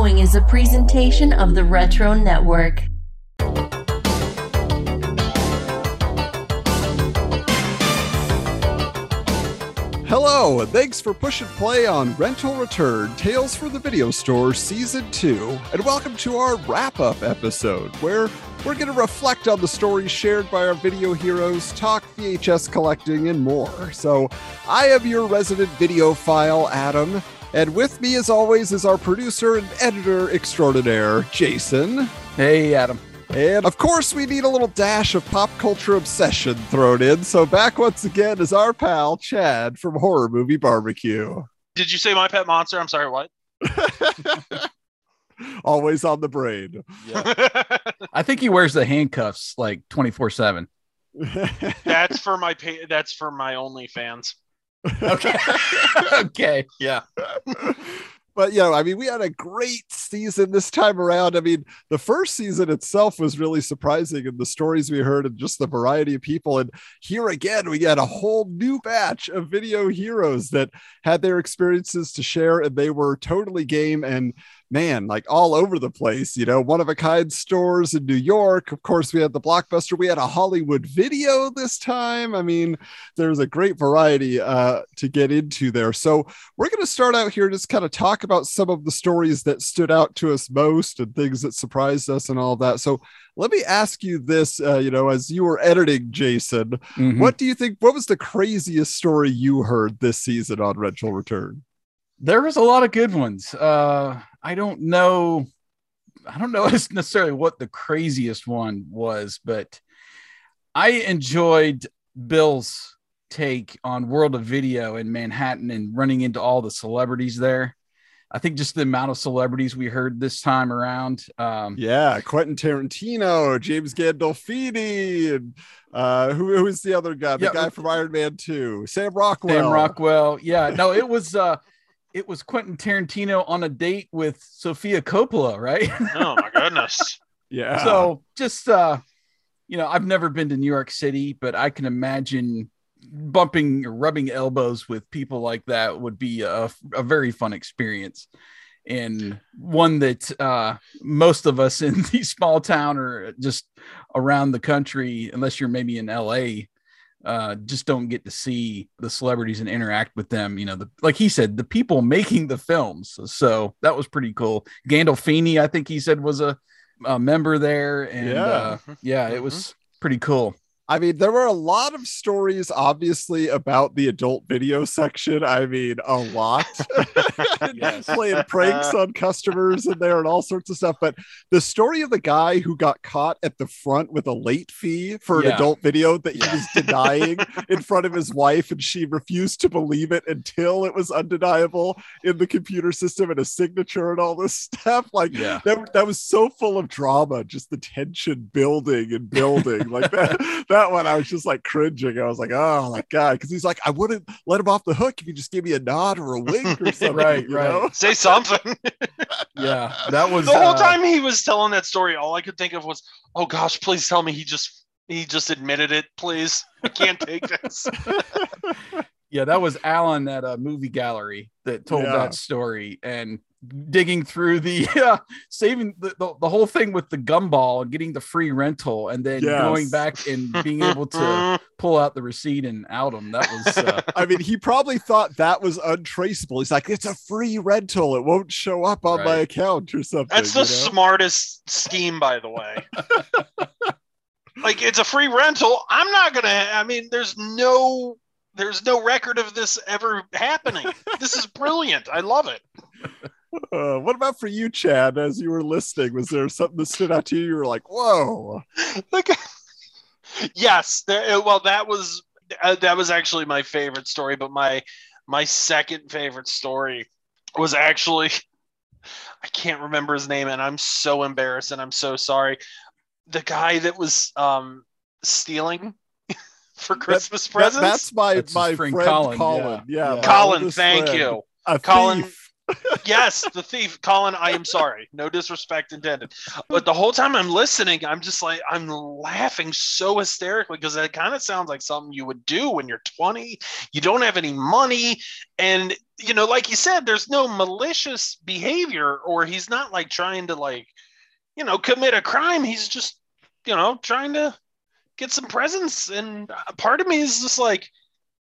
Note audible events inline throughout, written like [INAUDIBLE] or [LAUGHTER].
following is a presentation of the Retro Network. Hello, and thanks for push and play on Rental Return Tales for the Video Store Season 2, and welcome to our wrap up episode where we're going to reflect on the stories shared by our video heroes, talk VHS collecting, and more. So, I am your resident videophile, Adam, and with me, as always, is our producer and editor extraordinaire, Jason. Hey, Adam. And of course, we need a little dash of pop culture obsession thrown in. So, back once again is our pal Chad from Horror Movie Barbecue. Did you say my pet monster? I'm sorry, what? [LAUGHS] Always on the brain. [LAUGHS] I think he wears the handcuffs like 24 7. that's for my pa- that's for my OnlyFans. Okay. [LAUGHS] okay. Yeah. but you know, I mean, we had a great season this time around. I mean, the first season itself was really surprising, and the stories we heard, and just the variety of people. And here again, we had a whole new batch of video heroes that had their experiences to share, and they were totally game. And man, like all over the place, you know, one of a kind stores in New York. Of course, we had the blockbuster. We had a Hollywood video this time. I mean, there's a great variety uh, to get into there. So we're going to start out here, just kind of talk about some of the stories that stood out to us most and things that surprised us and all that. So let me ask you this, uh, you know, as you were editing, Jason, Mhm. what do you think? What was the craziest story you heard this season on Rental Return? There was a lot of good ones. Uh, I don't know. I don't know [LAUGHS] necessarily what the craziest one was, but I enjoyed Bill's take on World of Video in Manhattan and running into all the celebrities there. I think just the amount of celebrities we heard this time around. Um, Yeah, Quentin Tarantino, James Gandolfini, and uh, who who is the other guy? The Yeah. guy from Iron Man Two, Sam Rockwell. Sam Rockwell. Yeah, no, it was uh it was Quentin Tarantino on a date with Sofia Coppola, right? oh my goodness. [LAUGHS] Yeah. so just uh you know, I've never been to New York City, but I can imagine bumping or rubbing elbows with people like that would be a, a very fun experience and one that uh most of us [LAUGHS] in the small town or just around the country unless you're maybe in LA uh just don't get to see the celebrities and interact with them you know the like he said the people making the films. So that was pretty cool. Gandolfini i think he said was a, a member there and Yeah. uh yeah it was pretty cool I mean, there were a lot of stories, obviously, about the adult video section. I mean, a lot. [LAUGHS] [LAUGHS] Yes. Playing pranks on customers in there and all sorts of stuff. But the story of the guy who got caught at the front with a late fee for an Yeah. adult video that he Yeah. was denying [LAUGHS] in front of his wife, and she refused to believe it until it was undeniable in the computer system and a signature and all this stuff. Like, yeah that, that was so full of drama, just the tension building and building. like that, that one, I was just like cringing. I was like, oh my God. Cause he's like, I wouldn't let him off the hook if you just gave me a nod or a wink or [LAUGHS] something. Right, you right. know? Say something. [LAUGHS] yeah that was the whole uh, time he was telling that story, all I could think of was, "Oh gosh, please tell me he just he just admitted it, please. I can't take this." [LAUGHS] Yeah, that was Alan at a movie gallery that told Yeah. that story and digging through the [LAUGHS] uh, saving the, the, the whole thing with the gumball and getting the free rental and then Yes. going back and being able to [LAUGHS] pull out the receipt and out them. That was uh, [LAUGHS] I mean, he probably thought that was untraceable. He's like, it's a free rental. It won't show up on my account or something. That's the you know? smartest scheme, by the way. like it's a free rental. I'm not gonna. I mean, there's no, there's no record of this ever happening. This is brilliant. I love it. [LAUGHS] Uh, what about for you, Chad? As you were listening, was there something that stood out to you? You were like, whoa. [LAUGHS] Like, [LAUGHS] yes. There, uh, well, that was uh, that was actually my favorite story, but my my second favorite story was actually I can't remember his name, and I'm so embarrassed, and I'm so sorry. The guy that was um, stealing for Christmas That- presents. that's my That's my friend friend Colin. Colin, Yeah, yeah. my Colin, thank friend. you. A Colin- thief. [LAUGHS] yes, the thief, Colin. I am sorry. No disrespect intended. But the whole time I'm listening, I'm just like I'm laughing so hysterically because it kind of sounds like something you would do when you're 20. You don't have any money, and you know, like you said, there's no malicious behavior, or he's not like trying to like, you know, commit a crime. He's just, you know, trying to get some presents. And part of me is just like,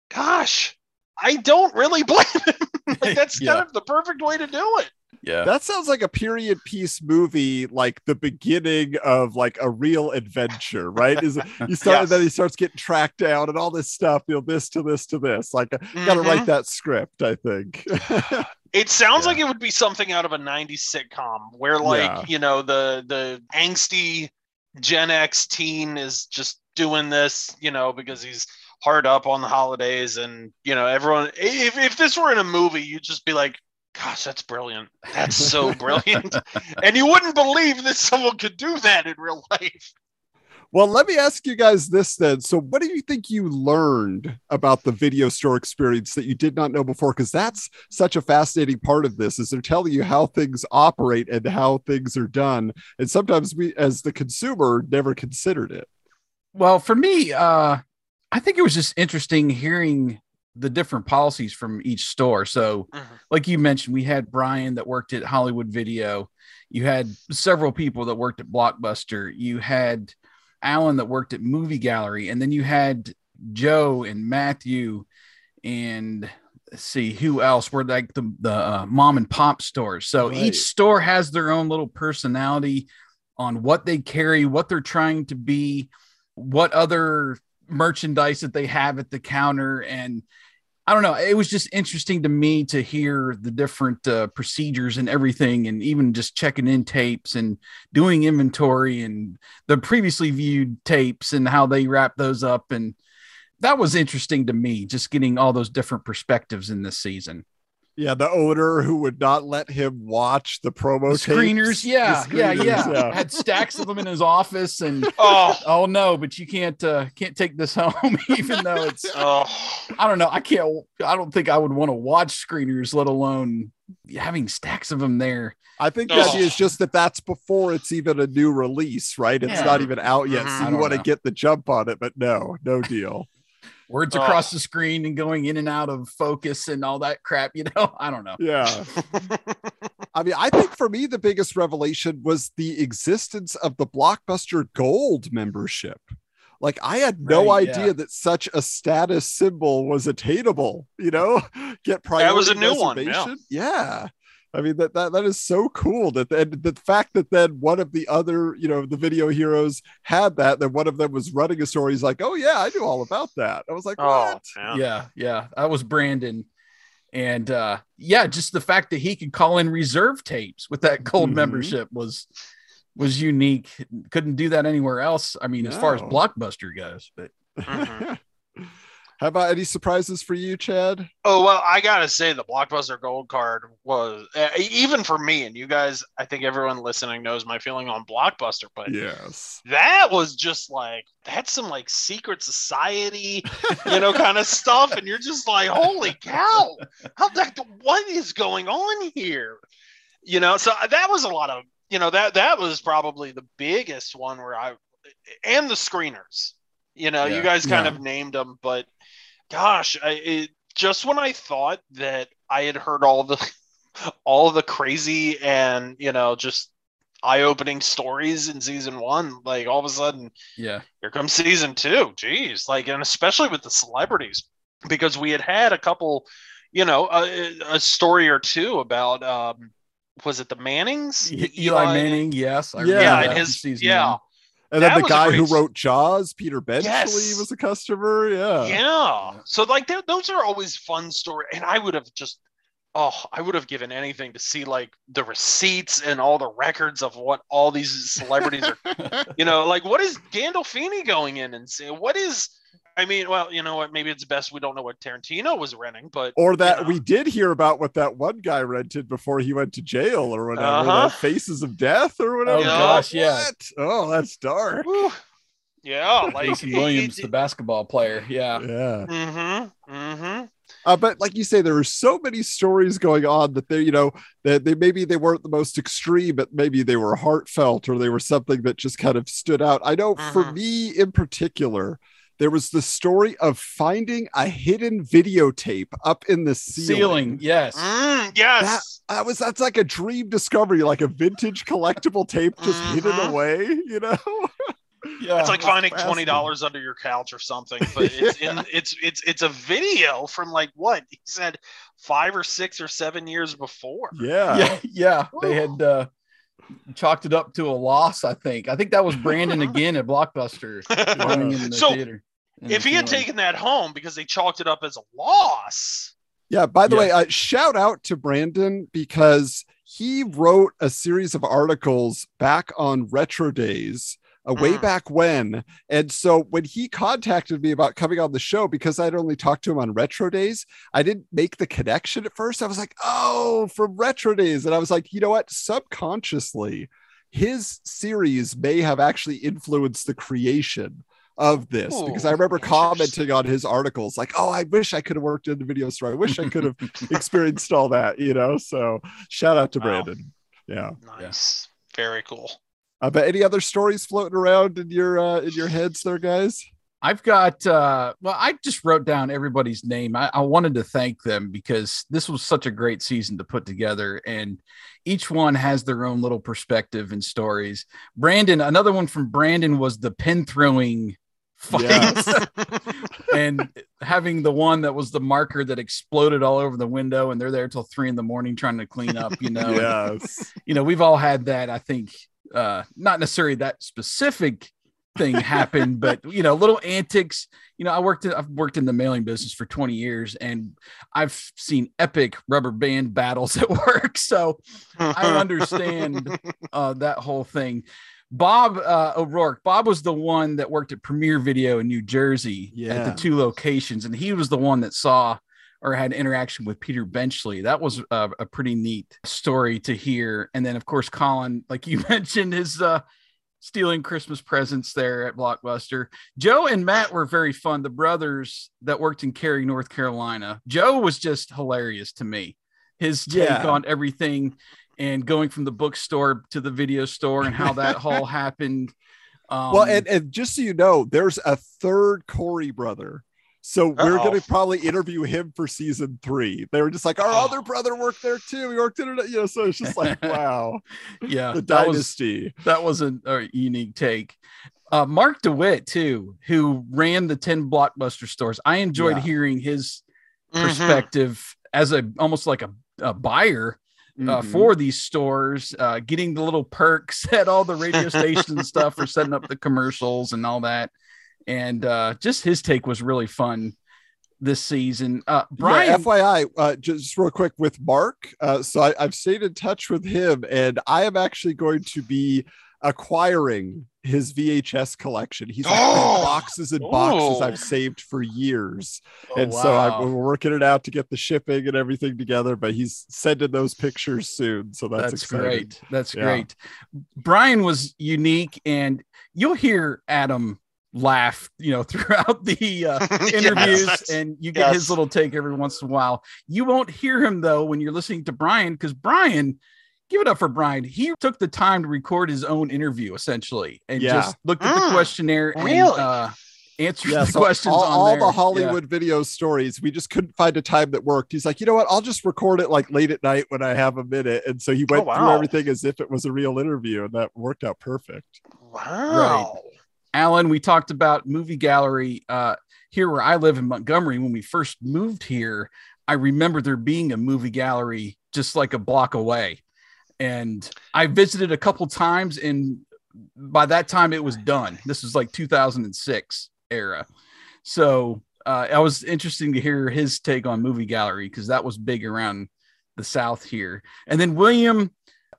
gosh, I don't really [LAUGHS] blame him. like that's [LAUGHS] Yeah. kind of the perfect way to do it. Yeah. That sounds like a period piece movie, like the beginning of like a real adventure, right? Is [LAUGHS] you start and Yes. then he starts getting tracked down and all this stuff, you know, this to this to this. Like, I gotta Mhm. write that script, I think. It sounds Yeah. like it would be something out of a 90s sitcom where like, Yeah. you know, the the angsty Gen X teen is just doing this, you know, because he's hard up on the holidays and, you know, everyone if if this were in a movie, you'd just be like, gosh, that's brilliant. That's so [LAUGHS] brilliant. and you wouldn't believe that someone could do that in real life. well, let me ask you guys this then. So, what do you think you learned about the video store experience that you did not know before? Because that's such a fascinating part of this, is they're telling you how things operate and how things are done. And sometimes we, as the consumer, never considered it. Well, for me, uh, I think it was just interesting hearing the different policies from each store. So, Mhm. like you mentioned, we had Brian that worked at Hollywood Video. You had several people that worked at Blockbuster. You had Alan that worked at Movie Gallery, and then you had Joe and Matthew, and let's see who else were like the the uh, mom and pop stores. So Right. each store has their own little personality on what they carry, what they're trying to be, what other merchandise that they have at the counter, and I don't know. It was just interesting to me to hear the different uh, procedures and everything, and even just checking in tapes and doing inventory and the previously viewed tapes and how they wrap those up. And that was interesting to me, just getting all those different perspectives in this season. Yeah, the owner who would not let him watch the promo The screeners, tapes. yeah, The yeah, screeners, yeah, [LAUGHS] Had stacks of them in his office, and [LAUGHS] Oh, oh no, but you can't uh, can't take this home, [LAUGHS] even though it's oh. I don't know. I can't. I don't think I would want to watch screeners, let alone having stacks of them there. I think Oh. the idea is just that that's before it's even a new release, right? It's Yeah. not even out yet. Mhm. So I you want to get the jump on it, but no, no deal. Words Oh. across the screen and going in and out of focus and all that crap. [LAUGHS] You know, I don't know. Yeah. [LAUGHS] I mean, I think for me, the biggest revelation was the existence of the Blockbuster Gold membership. Like, I had no Right, idea yeah. that such a status symbol was attainable, you know, [LAUGHS] get priority That was a new one, yeah. Yeah. I mean that, that that is so cool that and the fact that then one of the other you know the video heroes had that then one of them was running a story he's like oh yeah I knew all about that I was like Oh, what yeah. Yeah, yeah. That was Brandon. And uh yeah, just the fact that he could call in reserve tapes with that gold Mhm. membership was was unique. Couldn't do that anywhere else. I mean, as far as Blockbuster goes, but Mhm. How about any surprises for you, Chad? Oh well, I gotta say the blockbuster gold card was uh, even for me and you guys. I think everyone listening knows my feeling on blockbuster, but Yes. that was just like that's some like secret society, you know, kind of [LAUGHS] stuff, and you're just like, holy cow, how that what is going on here? You know, so that was a lot of you know that that was probably the biggest one where I and the screeners. You know, Yeah. you guys kind Yeah. of named them, but gosh, I, it, just when I thought that I had heard all the [LAUGHS] all the crazy and you know just eye-opening stories in season one, like all of a sudden yeah. here comes season two. Jeez, like and especially with the celebrities because we had had a couple, you know, a, a story or two about um was it the Mannings? E- Eli, Manning, yes. I Yeah, remember Yeah, that and his season yeah. one. And then the guy who wrote Jaws, Peter Benchley, Yes. was a customer. Yeah. Yeah. So like those are always fun stories, and I would have just, oh, I would have given anything to see like the receipts and all the records of what all these celebrities are. [LAUGHS] you know, like what is Gandolfini going in and saying? What is? I mean, well, you know what? Maybe it's best we don't know what Tarantino was renting, but Or that you know. we did hear about what that one guy rented before he went to jail or whatever. Uh-huh. That Faces of Death or whatever. Oh, gosh, yeah. What? Oh, that's dark. Whew. yeah, like Jayson Williams, the basketball player. Yeah. Yeah. Mm-hmm. Mm-hmm. Uh, but like you say, there are so many stories going on that they, you know, that they maybe they weren't the most extreme, but maybe they were heartfelt or they were something that just kind of stood out. I know for Mhm. me in particular, there was the story of finding a hidden videotape up in the ceiling. Ceiling, yes. Mm, yes. That was that's like a dream discovery, like a vintage collectible tape just hidden Mhm. away, you know? Yeah. [LAUGHS] it's like finding twenty dollars under your couch or something, [LAUGHS] but it's in, it's it's it's a video from like what he said five or six or seven years before. Yeah. yeah, [LAUGHS] yeah. They had uh, chalked it up to a loss. I think. I think that was Brandon again at Blockbuster. going in the So, theater. In if he had ceiling. taken that home because they chalked it up as a loss, Yeah. By the Yeah. way, uh, shout out to Brandon because he wrote a series of articles back on Retro Days. Uh, way Mm. back when. And so when he contacted me about coming on the show, because I'd only talked to him on Retro Days, I didn't make the connection at first. I was like, oh, from Retro Days. And I was like, you know what? Subconsciously, his series may have actually influenced the creation of this because I remember commenting on his articles like, oh, I wish I could have worked in the video store. I wish I could have [LAUGHS] experienced all that, you know? So shout out to Wow. Brandon. Yeah. nice, very cool. Uh, but any other stories floating around in your uh, in your heads there, guys? I've got uh well, I just wrote down everybody's name. I, I wanted to thank them because this was such a great season to put together, and each one has their own little perspective and stories. Brandon, another one from Brandon was the pin throwing fight Yes. [LAUGHS] and having the one that was the marker that exploded all over the window, and they're there till three in the morning trying to clean up, you know. and you know we've all had that i think uh not necessarily that specific thing happened but you know little antics you know i worked in, i've worked in the mailing business for 20 years and i've seen epic rubber band battles [LAUGHS] at work so i [LAUGHS] understand uh that whole thing bob uh o'rourke bob was the one that worked at Premiere video in new jersey at the two locations and he was the one that saw or had interaction with Peter Benchley. That was uh, a pretty neat story to hear. And then, of course, Colin, like you [LAUGHS] mentioned, is uh, stealing Christmas presents there at Blockbuster. Joe and Matt were very fun, the brothers that worked in Cary, North Carolina. Joe was just hilarious to me. His take Yeah. on everything and going from the bookstore to the video store and how that all [LAUGHS] happened. Um, well, and, and just so you know, there's a third Corey brother. So we're Uh-oh. going to probably interview him for season three. They were just like, our Oh. other brother worked there too. He worked in it, you know. So it's just like, [LAUGHS] wow, yeah, the that was dynasty. that was a, a unique take. Uh, Mark DeWitt too, who ran the ten blockbuster stores. I enjoyed Yeah. hearing his Mhm. perspective as a almost like a, a buyer uh, Mhm. for these stores, uh, getting the little perks [LAUGHS] at all the radio stations and stuff for setting up the commercials and all that. And uh, just his take was really fun this season. Uh, Brian, Yeah, FYI, uh, just real quick with Mark. Uh, so I, I've stayed in touch with him, and I am actually going to be acquiring his VHS collection. He's like Oh! boxes and boxes Oh. I've saved for years, Oh, and so I, wow. we're working it out to get the shipping and everything together. But he's sending those pictures soon, so that's, That's, great. That's Yeah. great. Brian was unique, and you'll hear Adam laugh, you know, [LAUGHS] throughout the uh, [LAUGHS] interviews, Yes. and you get his little take every once in a while. You won't hear him though when you're listening to Brian, because Brian, give it up for Brian. He took the time to record his own interview essentially, and Yeah. just looked at the Mm, questionnaire and uh, answered Yeah, the so questions all, on all there. the Yeah. Hollywood video stories. We just couldn't find a time that worked. He's like, you know what? I'll just record it like late at night when I have a minute. And so he went through wow. everything as if it was a real interview, and that worked out perfect. Wow. Alan, we talked about movie gallery uh, here where I live in Montgomery. When we first moved here, I remember there being a movie gallery just like a block away. And I visited a couple times, and by that time it was done. This was like 2006 era. So uh, it was interesting to hear his take on movie gallery because that was big around the South here. And then William,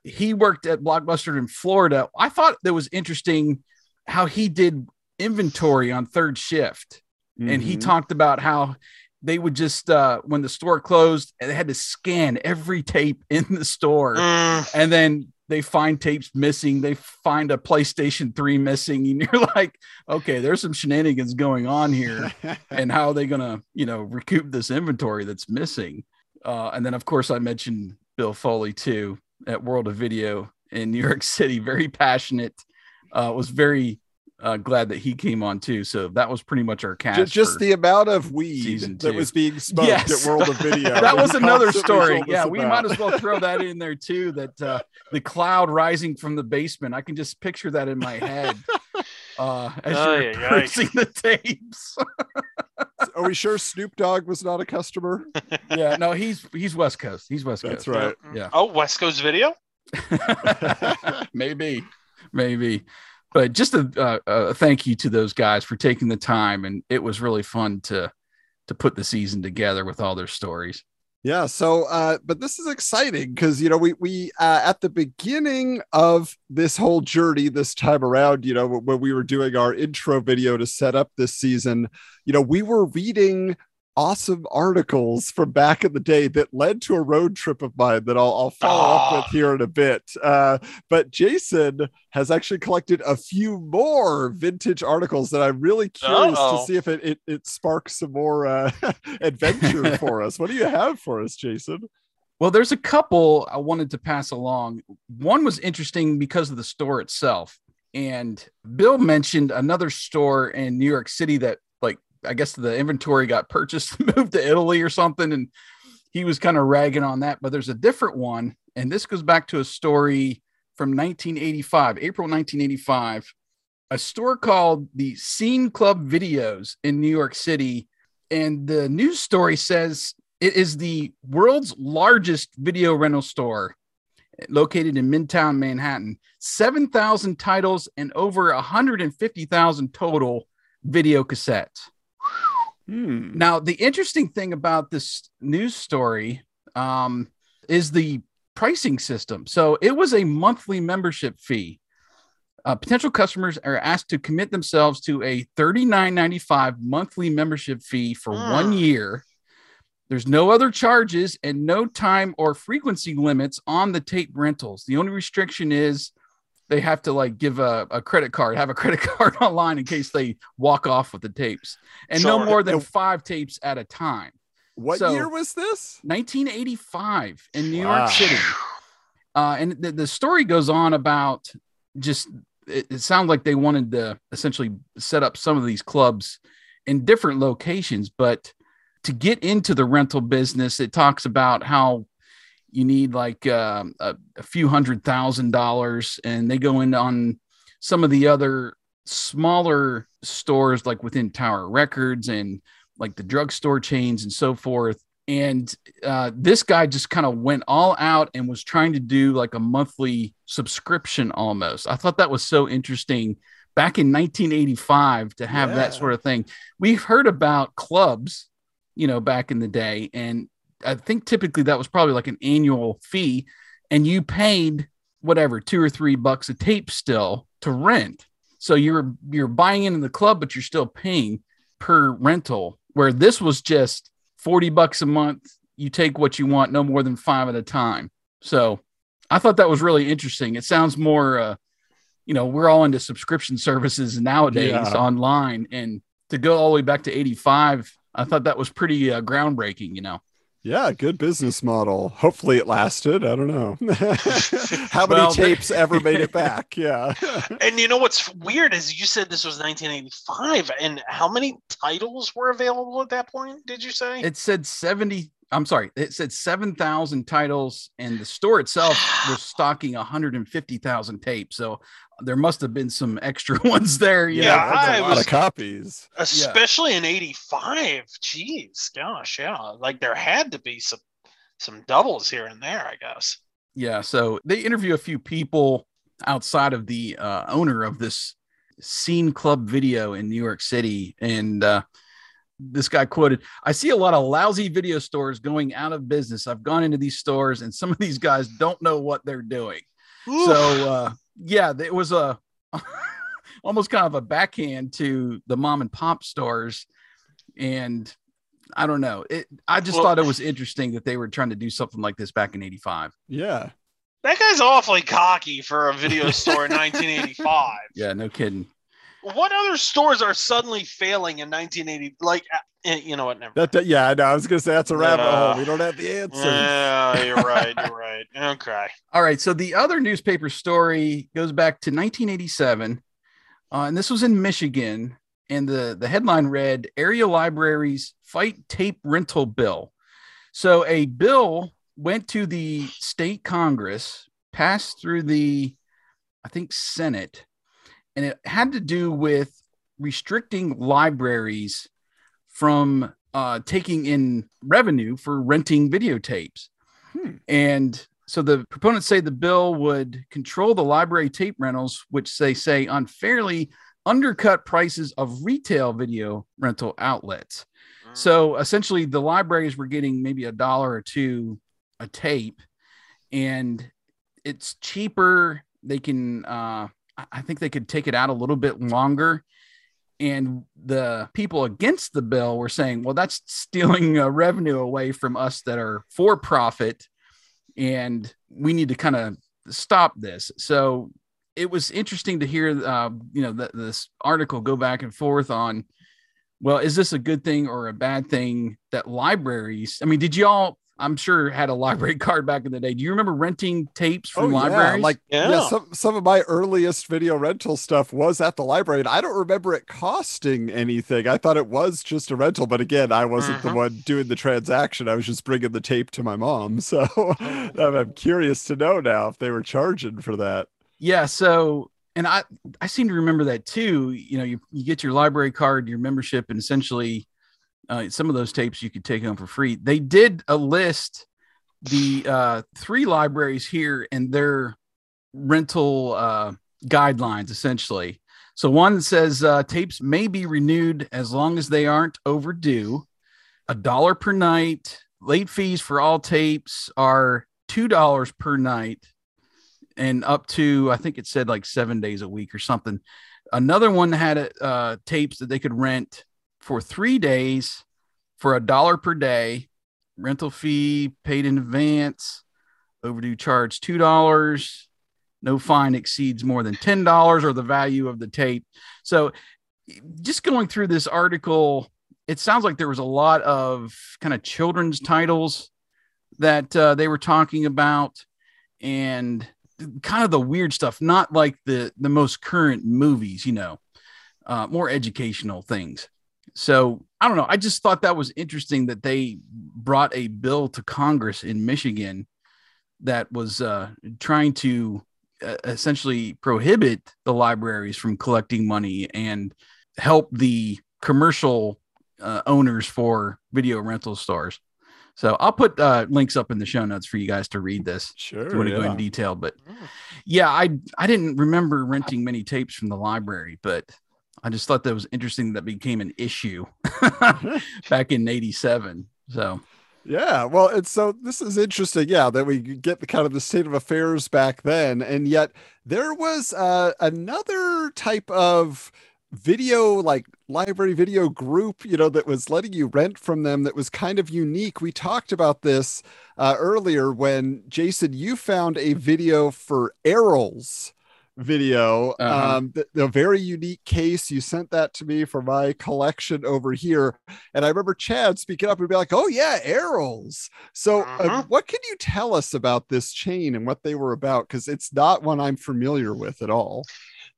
he worked at Blockbuster in Florida. I thought that was interesting how he did inventory on third shift and he Mhm. talked about how they would just uh when the store closed they had to scan every tape [LAUGHS] in the store Mm, and then they find tapes missing, they find a PlayStation 3 missing, and [LAUGHS] you're like, okay, there's some shenanigans going on here. [LAUGHS] and how are they gonna, you know, recoup this inventory that's missing? Uh, and then of course I mentioned Bill Foley too at World of Video in New York City, very passionate. Uh, was very uh, glad that he came on too. So that was pretty much our cast. just, just the amount of weed that was being [LAUGHS] smoked Yes. at World of [LAUGHS] Video. that was another story. Yeah, we about. might as well throw that in there too. That uh, the cloud rising from the basement. I can just picture that in my head uh, as Ay, you're ay, ay. producing the tapes. Are we sure Snoop Dogg was not a customer? [LAUGHS] yeah, no, he's he's West Coast. He's West Coast. That's right. Yeah. Oh, West Coast Video. maybe, maybe. But just a, a thank you to those guys for taking the time, and it was really fun to to put the season together with all their stories. Yeah. So, uh, but this is exciting because you know we we uh, at the beginning of this whole journey this time around, you know, when we were doing our intro video to set up this season, you know, we were reading awesome articles from back in the day that led to a road trip of mine that I'll, I'll follow up with Ah. here in a bit. Uh, but Jason has actually collected a few more vintage articles that I'm really curious Uh-oh. to see if it, it, it sparks some more uh, [LAUGHS] adventure [LAUGHS] for us. What do you have for us, Jason? Well, there's a couple I wanted to pass along. One was interesting because of the store itself. And Bill mentioned another store in New York City that, like, I guess the inventory got purchased, [LAUGHS] moved to Italy or something. And he was kind of ragging on that. But there's a different one. And this goes back to a story from 1985, April 1985, a store called the Scene Club Videos in New York City. And the news story says it is the world's largest video rental store located in Midtown Manhattan. 7,000 titles and over 150,000 total video cassettes. Hmm. Now, the interesting thing about this news story um, is the pricing system. So it was a monthly membership fee. Uh, potential customers are asked to commit themselves to a $39.95 monthly membership fee for Hmm. one year. There's no other charges and no time or frequency limits on the tape rentals. The only restriction is they have to like give a, a credit card, have a credit [LAUGHS] card online in case they walk off with the tapes, and no more than five tapes at a time. What So- year was this? 1985 in New Wow. York City. Uh, and the, the story goes on about just it, it sounds like they wanted to essentially set up some of these clubs in different locations, but to get into the rental business, it talks about how you need like um, a, a few hundred thousand dollars, and they go in on some of the other smaller stores like within Tower Records and like the drugstore chains and so forth. And uh, this guy just kind of went all out and was trying to do like a monthly subscription almost. I thought that was so interesting back in 1985 to have Yeah. that sort of thing. We've heard about clubs, you know, back in the day. And I think typically that was probably like an annual fee, and you paid whatever two or three bucks a tape still to rent. So you're you're buying into the club, but you're still paying per rental. Where this was just 40 bucks a month. You take what you want, no more than five at a time. So I thought that was really interesting. It sounds more uh, you know, we're all into subscription services nowadays Yeah. online. And to go all the way back to 85, I thought that was pretty uh, groundbreaking, you know. Yeah, good business model. Hopefully it lasted. I don't know. [LAUGHS] How many Well, tapes ever made it back? [LAUGHS] Yeah. And you know what's weird is you said this was 1985, and how many titles were available at that point? Did you say? It said 70, I'm sorry, it said 7,000 titles, and the store itself was [SIGHS] stocking 150,000 tapes. So there must have been some extra [LAUGHS] ones there. You Yeah, know? that's a I lot was- of copies. Especially in 85. Jeez, gosh, yeah. Like there had to be some some doubles here and there, I guess. Yeah. So they interview a few people outside of the uh, owner of this scene club video in New York City. And uh, this guy quoted, I see a lot of lousy video stores going out of business. I've gone into these stores and some of these guys don't know what they're doing. So, uh, yeah, it was a [LAUGHS] almost kind of a backhand to the mom and pop stores. And I don't know. It, I just Well- thought it was interesting that they were trying to do something like this back in 85. Yeah. That guy's awfully cocky for a video store in 1985. [LAUGHS] Yeah, no kidding. What other stores are suddenly failing in 1980? Like, uh, eh, you know what? Never. That, that- yeah, I know. I was gonna say that's a rabbit Yeah. hole. We don't have the answer. Yeah, you're [LAUGHS] right. You're right. Okay. All right. So the other newspaper story goes back to 1987, uh, and this was in Michigan. And the, the headline read Area Libraries Fight Tape Rental Bill. So a bill went to the state Congress, passed through the, I think, Senate, and it had to do with restricting libraries from uh, taking in revenue for renting videotapes. Hmm. And so the proponents say the bill would control the library tape rentals, which they say unfairly undercut prices of retail video rental outlets. So essentially, the libraries were getting maybe a dollar or two a tape, and it's cheaper. They can, uh, I- think they could take it out a little bit longer. And the people against the bill were saying, well, that's stealing uh, revenue away from us that are for profit. And we need to kind of stop this. So it was interesting to hear, uh, you know, th- this article go back and forth on, well, is this a good thing or a bad thing that libraries? I mean, did y'all? I'm sure had a library [LAUGHS] card back in the day. Do you remember renting tapes from Oh, libraries? Yeah. Like yeah. Yeah. some some of my earliest video rental stuff was at the library, and I don't remember it costing anything. I thought it was just a rental, but again, I wasn't the Mhm. one doing the transaction. I was just bringing the tape to my mom. [LAUGHS] So I'm I'm curious to know now if they were charging for that. yeah. So, and I I seem to remember that too. You know, you you get your library card, your membership, and essentially uh, some of those tapes you could take home for free. They did a list the uh, three libraries here and their rental uh, guidelines essentially. So one says uh, tapes may be renewed as long as they aren't overdue. A dollar per night. Late fees for all tapes are two dollars per night, and up to I think it said like seven days a week or something. Another one had uh, tapes that they could rent for three days for a dollar per day. Rental fee paid in advance. Overdue charge two dollars. No fine exceeds more than ten dollars or the value of the tape. So, just going through this article, it sounds like there was a lot of kind of children's titles that uh, they were talking about, and kind of the weird stuff, not like the the most current movies, you know, uh, more educational things. So I don't know. I just thought that was interesting that they brought a bill to Congress in Michigan that was uh, trying to uh, essentially prohibit the libraries from collecting money and help the commercial uh, owners for video rental stores. So I'll put uh, links up in the show notes for you guys to read this Sure. if you want to go in detail. But yeah, I I didn't remember renting many tapes from the library, but I just thought that was interesting that became an issue [LAUGHS] [LAUGHS] back in '87. So Yeah, well, it's so this is interesting. Yeah, that we get the kind of the state of affairs back then, and yet there was uh, another type of video, like library video group, you know, that was letting you rent from them. That was kind of unique. We talked about this uh, earlier when Jason, you found a video for Erol's video Uh-huh. um the, the very unique case you sent that to me for my collection over here and I remember Chad speaking up and be like, "Oh yeah, Erol's." So, uh, Mhm. what can you tell us about this chain and what they were about? Because it's not one I'm familiar with at all.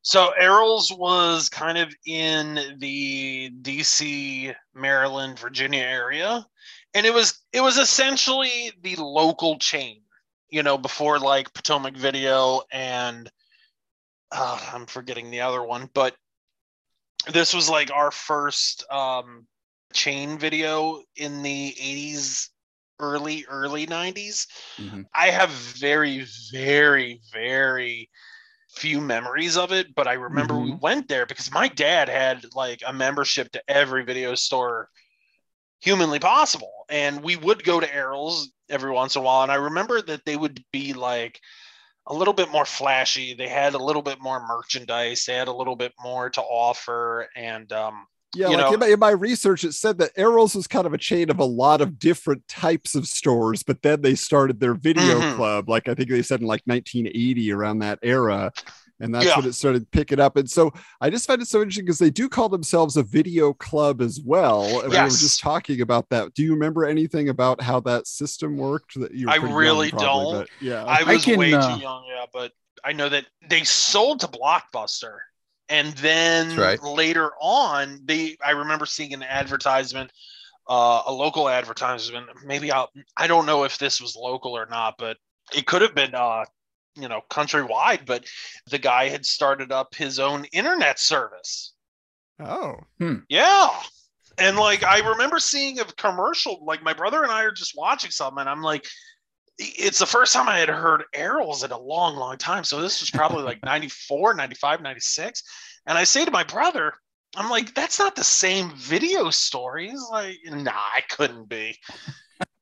So Erol's was kind of in the DC, Maryland, Virginia area. And it was it was essentially the local chain, you know, before like Potomac Video and uh, I'm forgetting the other one, but this was like our first um chain video in the 80s, early, early 90s. mhm. I have very, very, very few memories of it, but I remember we went there because my dad had like a membership to every video store humanly possible. And we would go to Erol's every once in a while. And I remember that they would be like a little bit more flashy. They had a little bit more merchandise. They had a little bit more to offer. And um, Yeah, you like know- in, my, in my research, it said that Erol's was kind of a chain of a lot of different types of stores, but then they started their video Mhm. club, like I think they said in like 1980 around that era. And that's Yeah. when it started picking up. And so I just find it so interesting because they do call themselves a video club as well. And we were just talking about that. Do you remember anything about how that system worked? That you I really probably, don't. but yeah. I was can, way uh, too young, yeah, but I know that they sold to Blockbuster. And then right. later on, they I remember seeing an advertisement, uh, a local advertisement. Maybe I'll I don't know if this was local or not, but it could have been uh, you know, countrywide, but the guy had started up his own internet service. oh, Yeah. And like I remember seeing a commercial, like my brother and I are just watching something, and I'm like, it's the first time I had heard Erol's in a long, long time. So this was probably like [LAUGHS] 94, 95, 96. And I say to my brother, I'm like, that's not the same video store. He's like, nah, I couldn't be.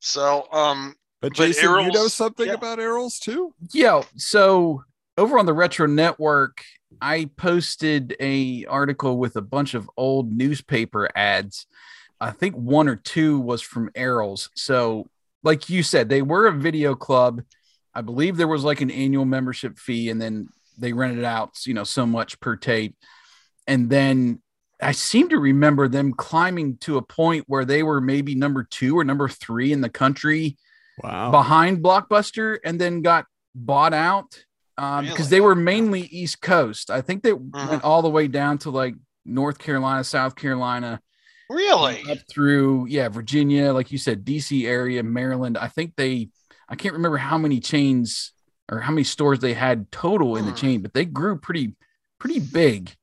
So um but But Jason, you know something yeah. about Erol's too? Yeah. So over on the Retro Network, I posted a article with a bunch of old newspaper ads. I think one or two was from Erol's. So, like you said, they were a video club. I believe there was like an annual membership fee, and then they rented out, you know, so much per tape. And then I seem to remember them climbing to a point where they were maybe number two or number three in the country Wow. behind Blockbuster and then got bought out um, because Really? they were mainly East Coast. I think they Uh-huh. went all the way down to like North Carolina, South Carolina, really? up through yeah Virginia, like you said, DC area, Maryland. I think they, I can't remember how many chains or how many stores they had total in the Hmm. chain, but they grew pretty pretty big.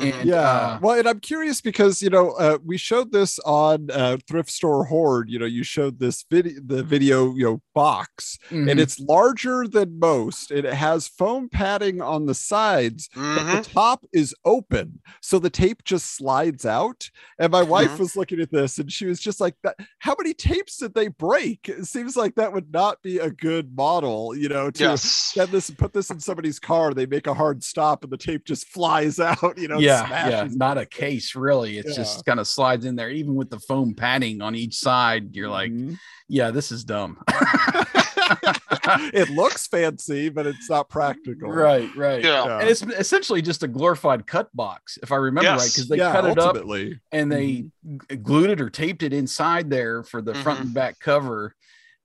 And yeah uh, well and i'm curious because you know uh, we showed this on uh, thrift store horde you know you showed this video the video you know box mhm. and it's larger than most and it has foam padding on the sides but Mhm. the top is open so the tape just slides out and my wife Mhm. was looking at this and she was just like that how many tapes did they break it seems like that would not be a good model you know to Yes. send this put this in somebody's car they make a hard stop and the tape just flies [LAUGHS] out you know yeah, yeah, smashes not a case really. It's just kind of slides in there, even with the foam padding on each side. You're like, Mhm. yeah, this is dumb. [LAUGHS] [LAUGHS] it looks fancy, but it's not practical. right, right. Yeah. Yeah. And it's essentially just a glorified cut box, if I remember right, because they yeah, cut it up and they g- glued it or taped it inside there for the front and back cover.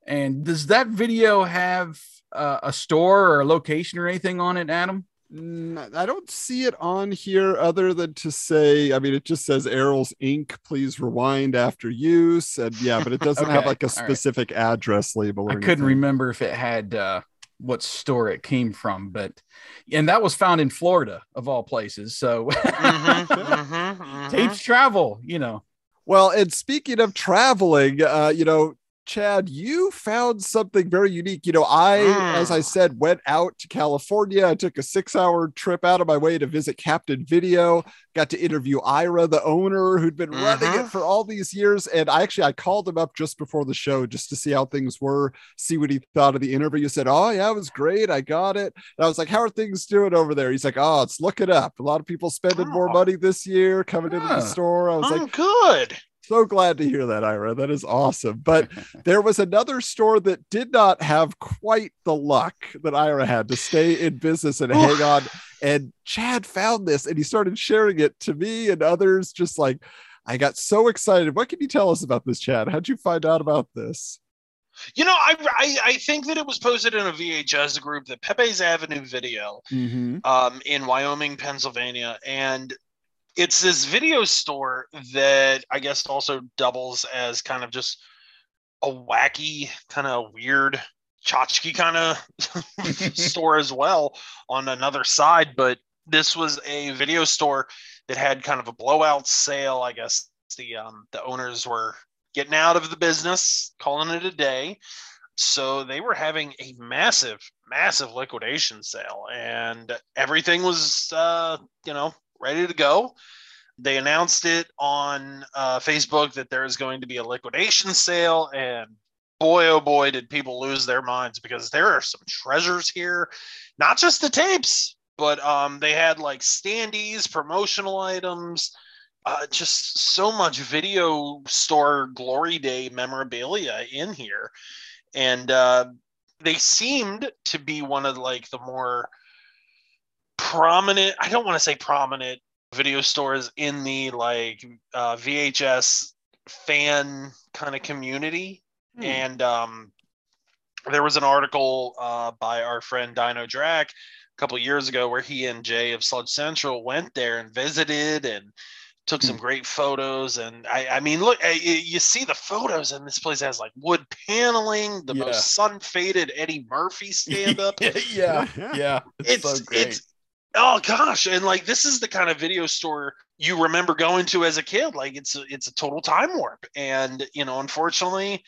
And does that video have uh, a store or a location or anything on it, Adam? I don't see it on here other than to say, I mean, it just says Erol's Inc. Please rewind after use. And yeah, but it [LAUGHS] doesn't have like a all right. specific address label. Or I couldn't remember if it had uh, what store it came from, but and that was found in Florida of all places. So [LAUGHS] Mhm, mhm, mhm. tapes travel, you know. Well, and speaking of traveling, uh, you know, Chad, you found something very unique. You know, I, as I said, went out to California. I took a six hour trip out of my way to visit Captain Video, got to interview Ira, the owner who'd been running it Mhm. for all these years. And I actually, I called him up just before the show just to see how things were, see what he thought of the interview. He said, Oh, yeah, it was great. I got it. And I was like, How are things doing over there? He's like, Oh, it's looking up. A lot of people spending more Oh. money this year coming into Ah. the store. I was like, Oh, good. So glad to hear that, Ira. That is awesome. But there was another store that did not have quite the luck that Ira had to stay in business and hang on. And Chad found this and he started sharing it to me and others. Just like, I got so excited. What can you tell us about this, Chad? How'd you find out about this? You know, I, I I think that it was posted in a VHS group, the Pepe's Avenue video, Mm-hmm. um, in Wyoming, Pennsylvania, and it's this video store that I guess also doubles as kind of just a wacky, kind of weird tchotchke kind of [LAUGHS] store as well on another side. But this was a video store that had kind of a blowout sale. I guess the um, the owners were getting out of the business, calling it a day. So they were having a massive, massive liquidation sale, and everything was, uh, you know, ready to go. They announced it on uh, Facebook that there is going to be a liquidation sale, and boy, oh boy, did people lose their minds because there are some treasures here, not just the tapes, but um, they had like standees, promotional items, uh, just so much video store glory day memorabilia in here, and uh, they seemed to be one of like the more prominent. I don't want to say prominent video stores in the like uh, VHS fan kind of community, Hmm. and um, there was an article uh, by our friend Dino Drac a couple years ago where he and Jay of Sludge Central went there and visited and took some great photos. And I, I mean, look, I- you you see the photos, and this place has like wood paneling, the Yeah. most sun faded Eddie Murphy [LAUGHS] stand up. [LAUGHS] yeah, yeah. It's, it's so great. it's oh gosh, and like this is the kind of video store you remember going to as a kid. Like it's a, it's a total time warp, and you know, unfortunately.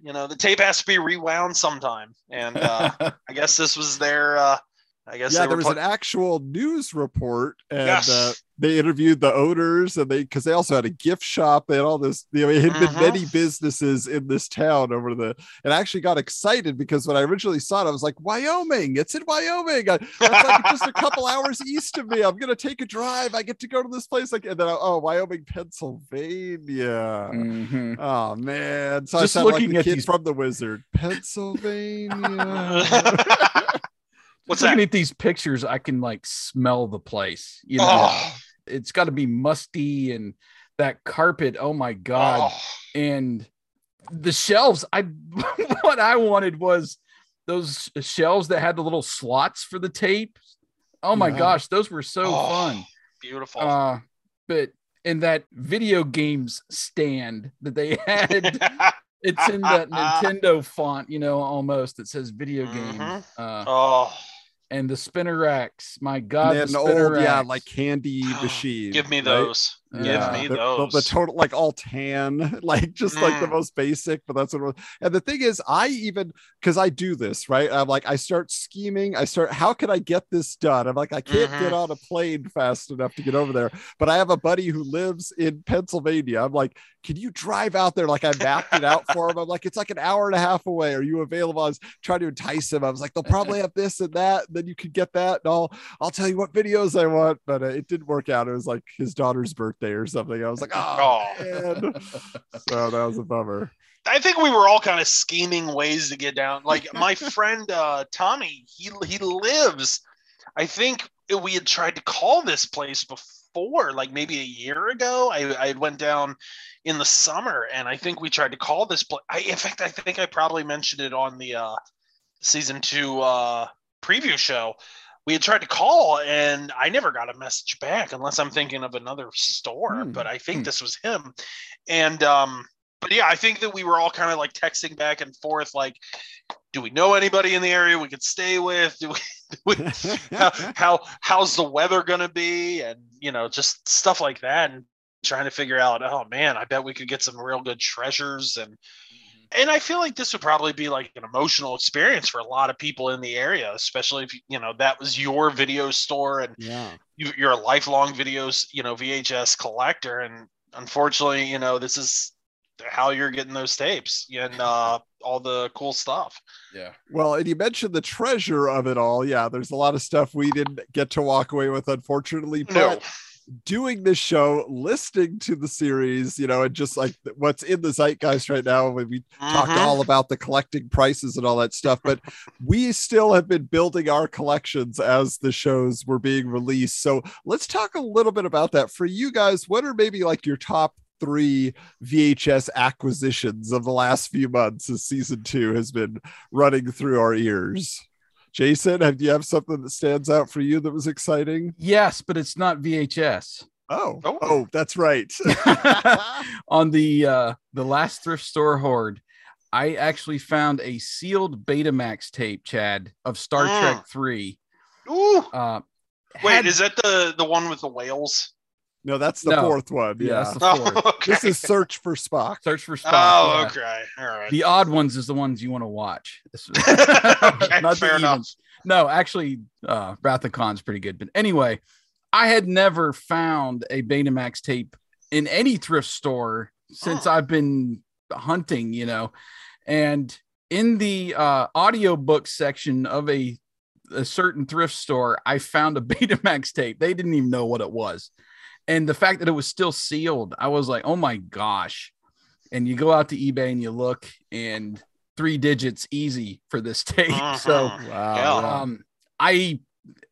You know the tape has to be rewound sometime, and uh, [LAUGHS] I guess this was their. Uh, I guess yeah, there was put- an actual news report, and Yes. uh, they interviewed the owners, and they because they also had a gift shop. They had all this. You know, it had been Mhm. many businesses in this town over the. And I actually got excited because when I originally saw it, I was like, Wyoming! It's in Wyoming. I, that's like just a [LAUGHS] couple hours east of me. I'm gonna take a drive. I get to go to this place. Like, and then oh, Wyoming, Pennsylvania. Mhm. Oh man! So Just I sound looking like the at kid these- from the Wizard, Pennsylvania. [LAUGHS] What's Looking that? at these pictures, I can like smell the place. You know, Oh, it's got to be musty and that carpet. Oh my god! oh. And the shelves. I [LAUGHS] what I wanted was those shelves that had the little slots for the tape. Oh my Yeah. gosh, those were so Oh, fun. Beautiful. Uh, but in that video games stand that they [LAUGHS] had, it's in that [LAUGHS] Nintendo font, you know, almost. that says video game. Mhm. Uh, oh, and the spinner racks. My God, and the then spinner old, yeah, like candy [SIGHS] machine. give me right? those. Yeah. Give me the, the- The, total, like all tan, [LAUGHS] like just like the Mm. most basic, but that's what it was. And the thing is, I even because I do this, right? I'm like, I start scheming. I start, how can I get this done? I'm like, I can't get Mhm. on a plane fast enough to get over there. But I have a buddy who lives in Pennsylvania. I'm like, can you drive out there? Like I mapped it out for him. I'm like, it's like an hour and a half away. Are you available? I was trying to entice him. I was like, they'll probably have this and that. And then you can get that. And I'll I'll tell you what videos I want. But uh, it didn't work out. It was like his daughter's birthday or something. I was like, oh, Oh. man. so that was a bummer. I think we were all kind of scheming ways to get down. Like [LAUGHS] my friend uh, Tommy, he he lives. I think we had tried to call this place before, like maybe a year ago. I I went down in the summer, and I think we tried to call this place. I, in fact, I think I probably mentioned it on the uh, season two uh, preview show. We had tried to call, and I never got a message back, unless I'm thinking of another store. Hmm. But I think Hmm. this was him, and um, but yeah, I think that we were all kind of like texting back and forth, like, do we know anybody in the area we could stay with? Do we, [LAUGHS] do we [LAUGHS] how, how how's the weather gonna be? And you know, just stuff like that, and trying to figure out, oh man, I bet we could get some real good treasures and and I feel like this would probably be like an emotional experience for a lot of people in the area, especially if you know that was your video store and Yeah. you, you're a lifelong videos, you know, VHS collector, and unfortunately, you know, this is how you're getting those tapes and uh, all the cool stuff. yeah. Well, and you mentioned the treasure of it all. Yeah, there's a lot of stuff we didn't get to walk away with, unfortunately. But No, doing this show, listening to the series, you know, and just like what's in the zeitgeist right now, when we talked Mhm. all about the collecting prices and all that stuff, but we still have been building our collections as the shows were being released. So let's talk a little bit about that. For you guys, what are maybe like your top three VHS acquisitions of the last few months as season two has been running through our ears? Jayson, have do you have something that stands out for you that was exciting? Yes, but it's not VHS. Oh, Oh. oh, that's right. [LAUGHS] [LAUGHS] On the uh the last thrift store hoard, I actually found a sealed Betamax tape, Chad, of Star Mm. Trek 3. Ooh. Uh Wait, had- is that the the one with the whales? No, that's the No. fourth one. Yeah, Yeah. that's the [LAUGHS] Oh, okay. This is Search for Spock. Search for Spock. oh, yeah. okay. All right. The odd ones is the ones you want to watch. [LAUGHS] [LAUGHS] Okay, not the fair enough. evens. No, actually, uh, Wrath of Khan's pretty good. But anyway, I had never found a Betamax tape in any thrift store since Oh. I've been hunting, you know. And in the uh, audiobook section of a, a certain thrift store, I found a Betamax tape. They didn't even know what it was. And the fact that it was still sealed, I was like, oh my gosh. And you go out to eBay and you look, and three digits easy for this [LAUGHS] tape. So Mhm. Wow. Um, I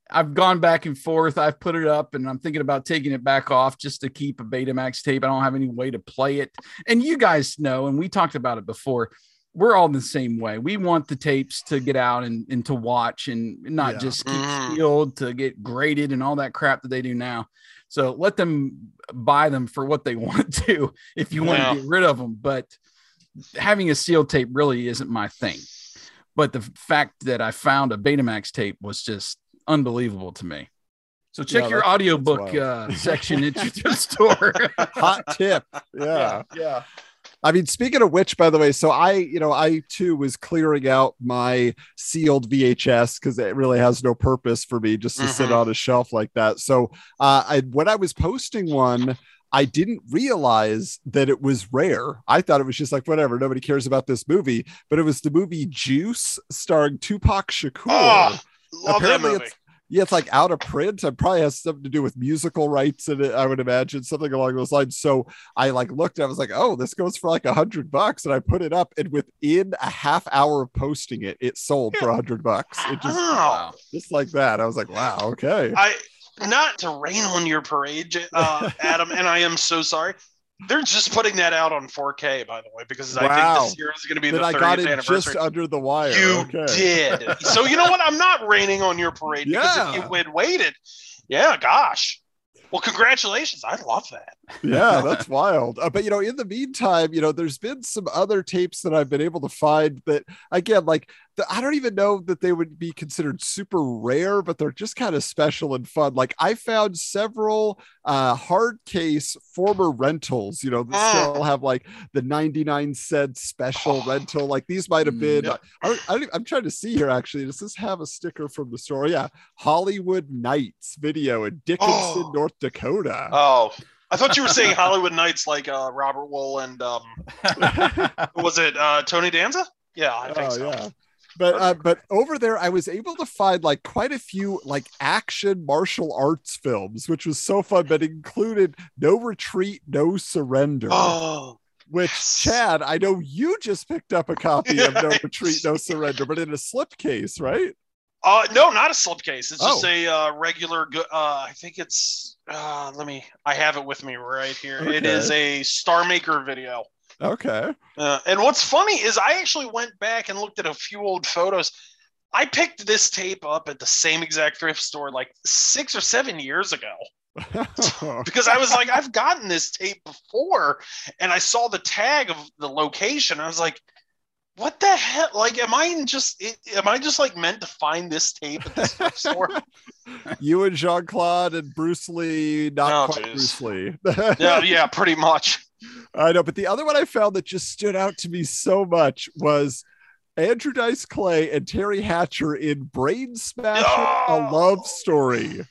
I've gone back and forth. I've put it up and I'm thinking about taking it back off just to keep a Betamax tape. I don't have any way to play it. And you guys know, and we talked about it before. We're all the same way. We want the tapes to get out and, and to watch and not Yeah. just keep Mhm. sealed to get graded and all that crap that they do now. So let them buy them for what they [LAUGHS] want to if you want Yeah. to get rid of them. But having a sealed tape really isn't my thing. But the fact that I found a Betamax tape was just unbelievable to me. So check Yeah, your that's- audiobook that's uh, section at your [LAUGHS] store. Hot tip. [LAUGHS] Yeah. yeah. I mean, speaking of which, by the way, so I, you know, I too was clearing out my sealed VHS because it really has no purpose for me just to sit Mhm. on a shelf like that. So, uh, I when I was posting one, I didn't realize that it was rare. I thought it was just like whatever, nobody cares about this movie, but it was the movie Juice starring Tupac Shakur. Oh, love Apparently that movie. It's yeah, it's like out of print. It probably has something to do with musical rights in it, I would imagine, something along those lines. So I like looked, I was like, oh, this goes for like a hundred bucks. And I put it up, and within a half hour of posting it, it sold for a hundred bucks. It just Wow. just like that. I was like, wow, okay. I not to rain on your parade, uh, [LAUGHS] Adam, and I am so sorry. They're just putting that out on 4K, by the way, because I think this year is going to be Then the I 30th got it anniversary. just under the wire. you okay. did. [LAUGHS] So you know what? I'm not raining on your parade because Yeah. if you had waited, yeah, gosh. Well, congratulations. I love that. yeah, that's wild. Uh, but you know, in the meantime, you know, there's been some other tapes that I've been able to find that, again, like I don't even know that they would be considered super rare, but they're just kind of special and fun. Like I found several uh, hard case former rentals, you know, that Mm. still have like the 99 cent special rental. Like these might have been. yeah. I, don't- I don't, I'm trying to see here. Actually, does this have a sticker from the store? Yeah, Hollywood Nights video in Dickinson, Oh. North Dakota. Oh, I thought you were saying Hollywood Knights like uh, Robert Wuhl and um, [LAUGHS] was it uh, Tony Danza? Yeah, I think oh so. yeah but uh, but over there i was able to find like quite a few like action martial arts films which was so fun but included no retreat no surrender Oh, which yes. chad i know you just picked up a copy of no retreat no surrender but in a slipcase right uh, no, not a slipcase. It's just Oh. a uh, regular. Uh, I think it's. Uh, let me. I have it with me right here. It Okay. is a Star Maker video. Okay Uh, and what's funny is I actually went back and looked at a few old photos. I picked this tape up at the same exact thrift store like six or seven years ago [LAUGHS] because I was like, I've gotten this tape before, and I saw the tag of the location. I was like, what the hell? Like, am I in just? Am I just like meant to find this tape at this store? [LAUGHS] [LAUGHS] you and jean-claude and bruce lee not Oh, quite bruce lee yeah, yeah, pretty much. I know, but the other one I found that just stood out to me so much was Andrew Dice Clay and Teri Hatcher in Brain Smasher, a love story.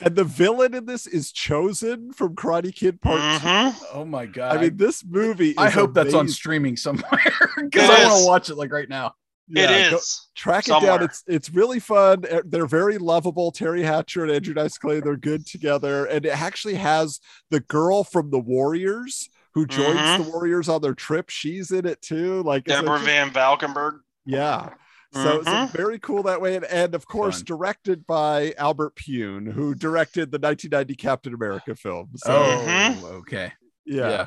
And the villain in this is Chozen from Karate Kid Part Mhm. oh my god. I mean, this movie. Is I hope that's on streaming somewhere [LAUGHS] because I want to watch it like right now. Yeah, it go- is. track it down. It's it's really fun. Eh, They're very lovable. Teri Hatcher and Andrew Dice Clay, they're good together. And it actually has the girl from the Warriors who joins Mhm. the Warriors on their trip. She's in it too. Like it's Deborah just- Van Valkenburgh. Yeah. So, so Mhm. very cool that way. And, and of course, Fun. directed by Albert Pyun, who directed the 1990 Captain America film. So, Oh, okay. yeah. Yeah.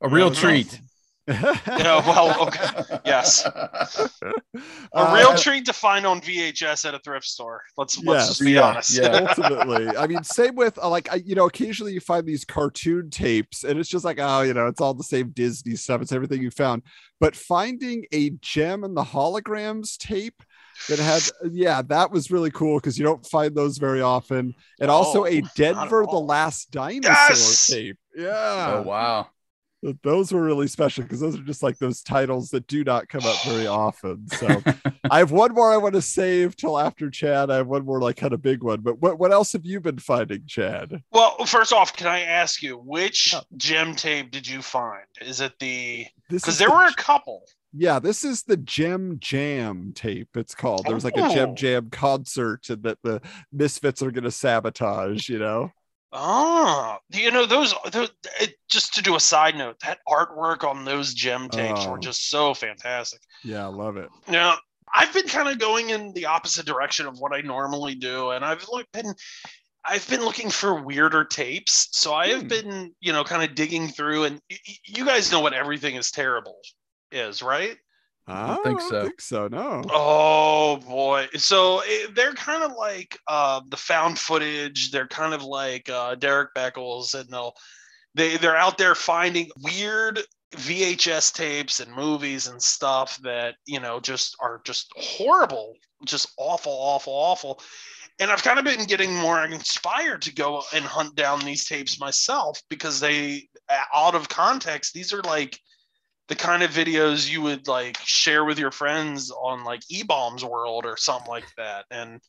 A real was treat. [LAUGHS] Yeah, well, okay. Yes. A Uh, real treat to find on VHS at a thrift store. Let's let's Yes. just be Yeah, honest. yeah. [LAUGHS] ultimately i mean same with uh, like I, you know occasionally you find these cartoon tapes and it's just like oh you know it's all the same disney stuff it's everything you found but finding a Jem and the Holograms tape that had [SIGHS] yeah that was really cool because you don't find those very often and also Oh, a denver the last dinosaur Yes! tape yeah Oh wow. Th- those were really special because those are just like those titles that do not come up very [SIGHS] often. So [LAUGHS] I have one more I want to save till after Chad. I have one more like kind of big one. But what, what else have you been finding, Chad? Well, first off, can I ask you which Yeah. Jem tape did you find? Is it the This because there the- were a couple. yeah, this is the Jem Jam tape. It's called. There was like a Jem Oh. Jam concert and that the Misfits are going to sabotage. You know. Oh, you know those, those it, just to do a side note, that artwork on those Jem tapes Oh. were just so fantastic. Yeah, I love it. Now, I've been kind of going in the opposite direction of what I normally do, and I've been I've been looking for weirder tapes. So I have Hmm. been, you know, kind of digging through, and y- you guys know what everything is terrible is, right? I don't think so. think so. No. Oh boy! So eh, they're kind of like uh, the found footage. They're kind of like uh, Derek Beckles, and they'll they they're out there finding weird VHS tapes and movies and stuff that you know just are just horrible, just awful, awful, awful. And I've kind of been getting more inspired to go and hunt down these tapes myself because they, out of context, these are like the kind of videos you would like share with your friends on like eBaum's World or something like that and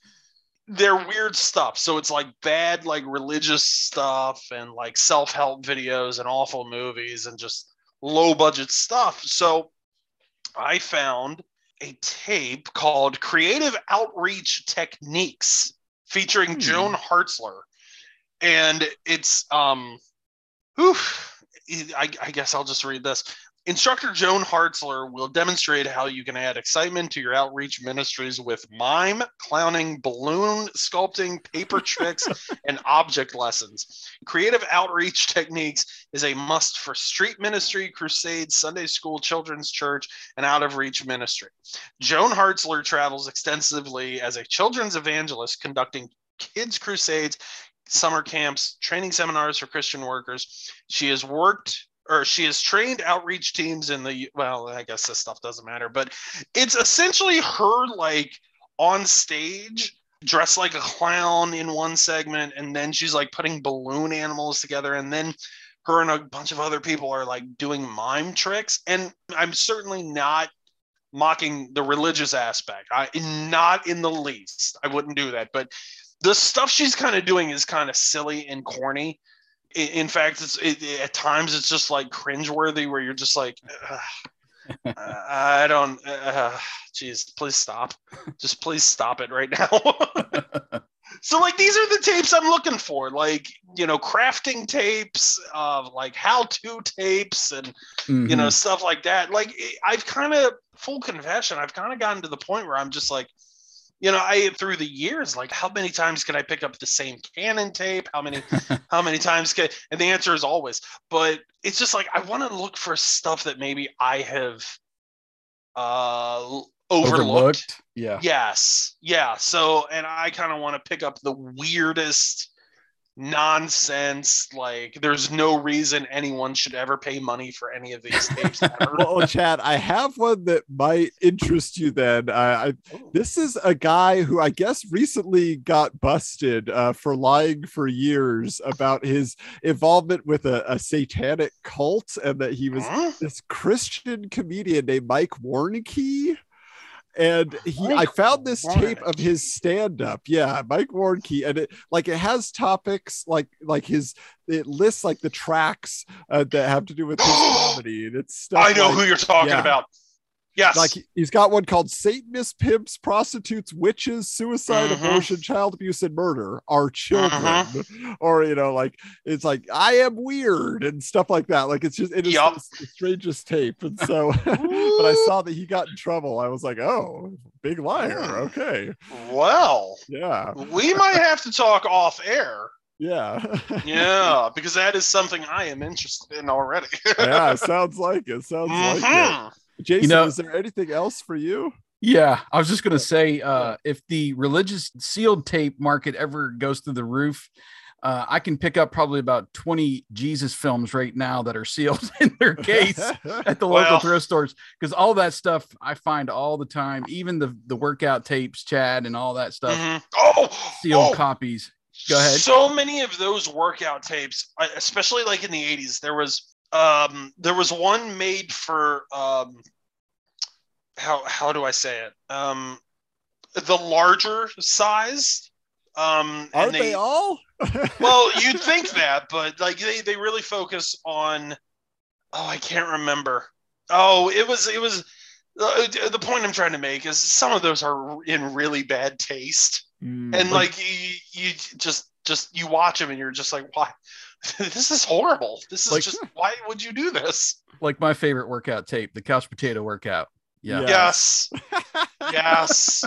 they're weird stuff. So it's like bad like religious stuff and like self-help videos and awful movies and just low budget stuff. So i found a tape called creative outreach techniques featuring Hmm. joan hartzler. And it's um oof, I, I guess i'll just read this Instructor Joan Hartzler will demonstrate how you can add excitement to your outreach ministries with mime, clowning, balloon sculpting, paper tricks, [LAUGHS] and object lessons. Creative outreach techniques is a must for street ministry, crusades, Sunday school, children's church, and out of reach ministry. Joan Hartzler travels extensively as a children's evangelist, conducting kids' crusades, summer camps, training seminars for Christian workers. She has worked or she has trained outreach teams in the well i guess this stuff doesn't matter but it's essentially her like on stage dressed like a clown in one segment and then she's like putting balloon animals together and then her and a bunch of other people are like doing mime tricks and i'm certainly not mocking the religious aspect. I not in the least i wouldn't do that but the stuff she's kind of doing is kind of silly and corny in, fact, it's it, at times it's just like cringeworthy, where you're just like, [LAUGHS] I don't, uh, jeez, please stop, just please stop it right now. [LAUGHS] so like these are the tapes I'm looking for, like you know, crafting tapes, of like how-to tapes, and you know Mhm. stuff like that. Like I've kind of full confession, I've kind of gotten to the point where I'm just like you know i through the years like how many times can i pick up the same canon tape how many [LAUGHS] how many times can and the answer is always but it's just like i want to look for stuff that maybe i have uh overlooked, overlooked. Yeah. yes yeah so and i kind of want to pick up the weirdest nonsense like there's no reason anyone should ever pay money for any of these tapes [LAUGHS] well, Chad, I have one that might interest you. Then I, I this is a guy who I guess recently got busted uh, for lying for years about his involvement with a, a satanic cult, and that he was Huh? this Christian comedian named Mike Warnke. And he, I found this tape of his stand-up. Yeah, Mike Warnke, and it like it has topics like like his it lists like the tracks uh, that have to do with his [GASPS] comedy, and it's stuff. i know like, who you're talking yeah. about yes like he- he's got one called Satanist pimps, prostitutes, witches, suicide, Mhm. abortion, child abuse, and murder are children. Uh-huh. [LAUGHS] Or you know, like it's like I am weird and stuff like that. Like it's just it is Yup. the strangest tape. And so [LAUGHS] but I saw that he got in trouble. I was like, oh, big liar. Hmm. Okay. well Yeah. we might have to talk off air Yeah. yeah [LAUGHS] because that is something i am interested in already yeah, sounds like it. Sounds like it. Jayson, know- is there anything else for you? Yeah, I was just gonna say, uh, if the religious sealed tape market ever goes through the roof, uh, I can pick up probably about twenty Jesus films right now that are sealed [LAUGHS] in their case at the local Well- thrift stores because all that stuff I find all the time, even the the workout tapes, Chad, and all that stuff, Mhm. oh sealed oh, copies. Go ahead. So many of those workout tapes, especially like in the 80s, there was um there was one made for um how how do I say it? Um the larger size. Um Aren't and they, all? [LAUGHS] well, you'd think that, but like they, they really focus on oh, I can't remember. Oh, it was it was uh, the point I'm trying to make is some of those are in really bad taste Mm. and like you, you just just you watch them and you're just like, why? [LAUGHS] this is horrible. This is Like- just why would you do this? Like my favorite workout tape, the couch potato workout. Yeah. Yeah. Yes, [LAUGHS] yes.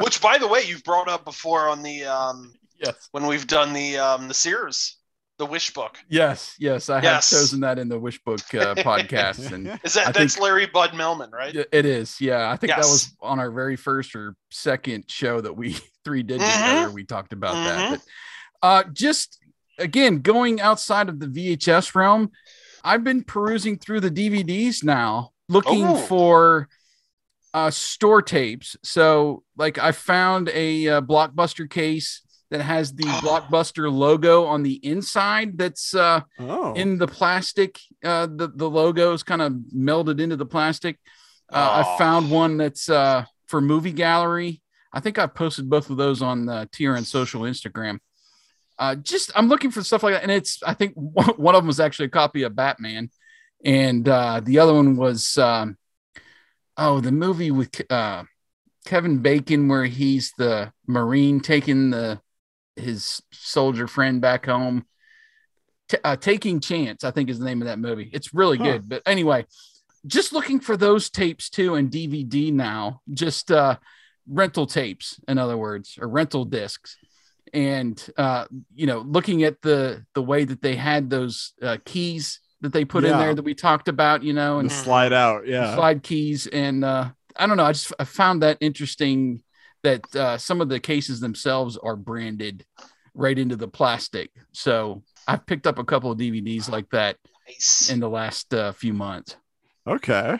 Which, by the way, you've brought up before on the um Yes. when we've done the um the Sears, the Wish book. Yes. Yes. I Yes. have chosen that in the Wish Book uh, [LAUGHS] podcast, and Is that I that's think- Larry Bud Melman, right? it is. Yeah, I think that was on our very first or second show that we three did Mhm. together. We talked about Mhm. that. But uh, just again, going outside of the VHS realm, I've been perusing through the DVDs now, looking Oh. for uh, store tapes. So, like, I found a uh, blockbuster case that has the [GASPS] blockbuster logo on the inside. That's uh, Oh, in the plastic. Uh, the the logo is kind of melded into the plastic. Uh, Aw. I found one that's uh, for Movie Gallery. I think I posted both of those on the TRN social Instagram. Uh, just I'm looking for stuff like that, and it's I think one of them was actually a copy of Batman, and uh, the other one was um, oh the movie with uh, Kevin Bacon where he's the Marine taking the his soldier friend back home. T- uh, Taking Chance, I think is the name of that movie. It's really Huh. good. But anyway, just looking for those tapes too and DVD now, just uh, rental tapes, in other words, or rental discs. And uh, you know, looking at the the way that they had those uh, keys that they put in there that we talked about, you know, the and slide out. Yeah. slide keys and uh i don't know i just I found that interesting that uh some of the cases themselves are branded right into the plastic so i've picked up a couple of dvds like that Nice. in the last uh, few months Okay.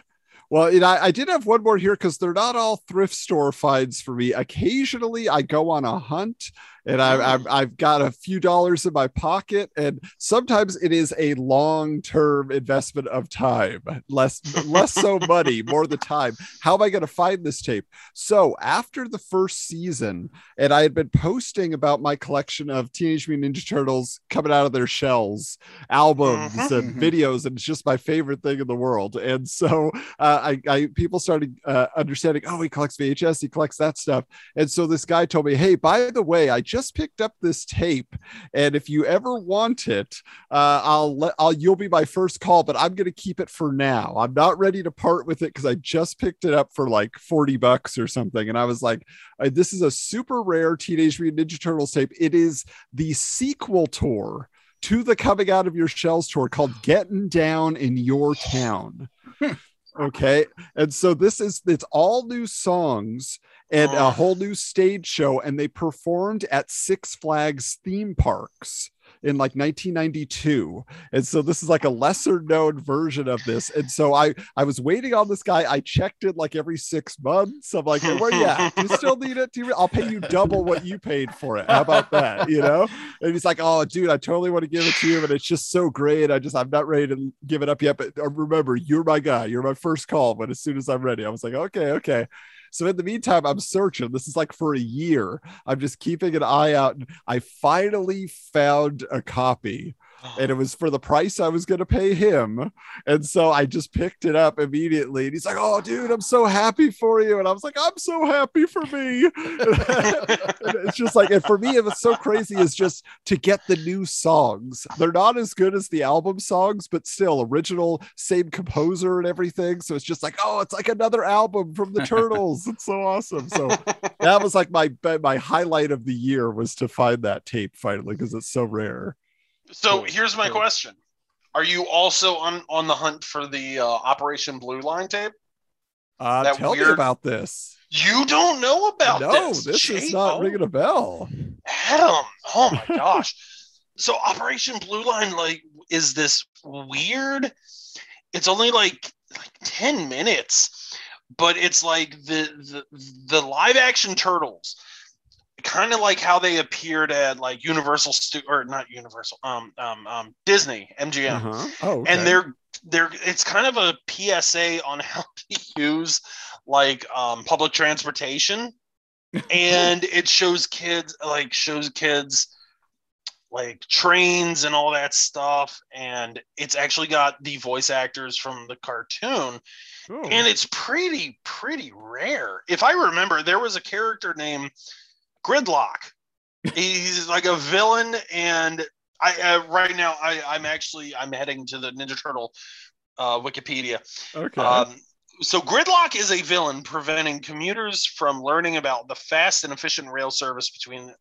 Well, you know, I, I did have one more here because they're not all thrift store finds for me. Occasionally, I go on a hunt and I, I've, I've got a few dollars in my pocket, and sometimes it is a long-term investment of time, less less so [LAUGHS] money, more the time. How am I going to find this tape? So after the first season, and I had been posting about my collection of Teenage Mutant Ninja Turtles coming out of their shells, albums Mhm. and Mhm. videos, and it's just my favorite thing in the world. And so uh, I, I people started uh, understanding. Oh, he collects VHS, he collects that stuff. And so this guy told me, "Hey, by the way, I just picked up this tape, and if you ever want it, uh, I'll let I'll you'll be my first call, but I'm gonna keep it for now. I'm not ready to part with it because I just picked it up for like 40 bucks or something." And I was like, uh, "This is a super rare Teenage Mutant Ninja Turtles tape. It is the sequel tour." To the coming out of your shells tour called Getting Down in Your Town. [LAUGHS] Okay. And so this is it's all new songs and a Oh. whole new stage show. And they performed at Six Flags theme parks in like 1992. And so this is like a lesser known version of this. And so I I was waiting on this guy. I checked it like every six months. I'm like, hey, where you you still need it? I'll pay you double what you paid for it. How about that? You know? And he's like, oh, dude, I totally want to give it to you, but it's just so great. I just, I'm not ready to give it up yet. But uh, remember, you're my guy. You're my first call. But as soon as I'm ready, I was like, okay, okay. So in the meantime, I'm searching. This is like for a year. I'm just keeping an eye out. I finally found a copy and it was for the price I was going to pay him. And so I just picked it up immediately. And he's like, Oh, dude, I'm so happy for you. And I was like, I'm so happy for me. [LAUGHS] It's just like, and for me, it was so crazy is just to get the new songs. They're not as good as the album songs, but still original, same composer and everything. So it's just like, oh, it's like another album from the Turtles. It's so awesome. So that was like my my highlight of the year was to find that tape finally because it's so rare. So here's my question: Are you also on on the hunt for the uh, Operation Blue Line tape? Uh, That tell me about this. You don't know about no, this? this is not ringing a bell. Adam. Oh my [LAUGHS] gosh. So Operation Blue Line like is this weird? It's only like like 10 minutes, but it's like the the, the live action turtles. Kind of like how they appeared at like Universal Stu- or not Universal, um, um, um, Disney, MGM. Uh-huh. Oh, okay. and they're they're it's kind of a PSA on [LAUGHS] how to use like um, public transportation, [LAUGHS] and it shows kids like shows kids like trains and all that stuff, and it's actually got the voice actors from the cartoon, Oh. and it's pretty pretty rare. If I remember, there was a character named Gridlock He's like a villain, and I uh, right now I I'm actually I'm heading to the Ninja Turtle uh, Wikipedia. Okay. Um, so Gridlock is a villain preventing commuters from learning about the fast and efficient rail service between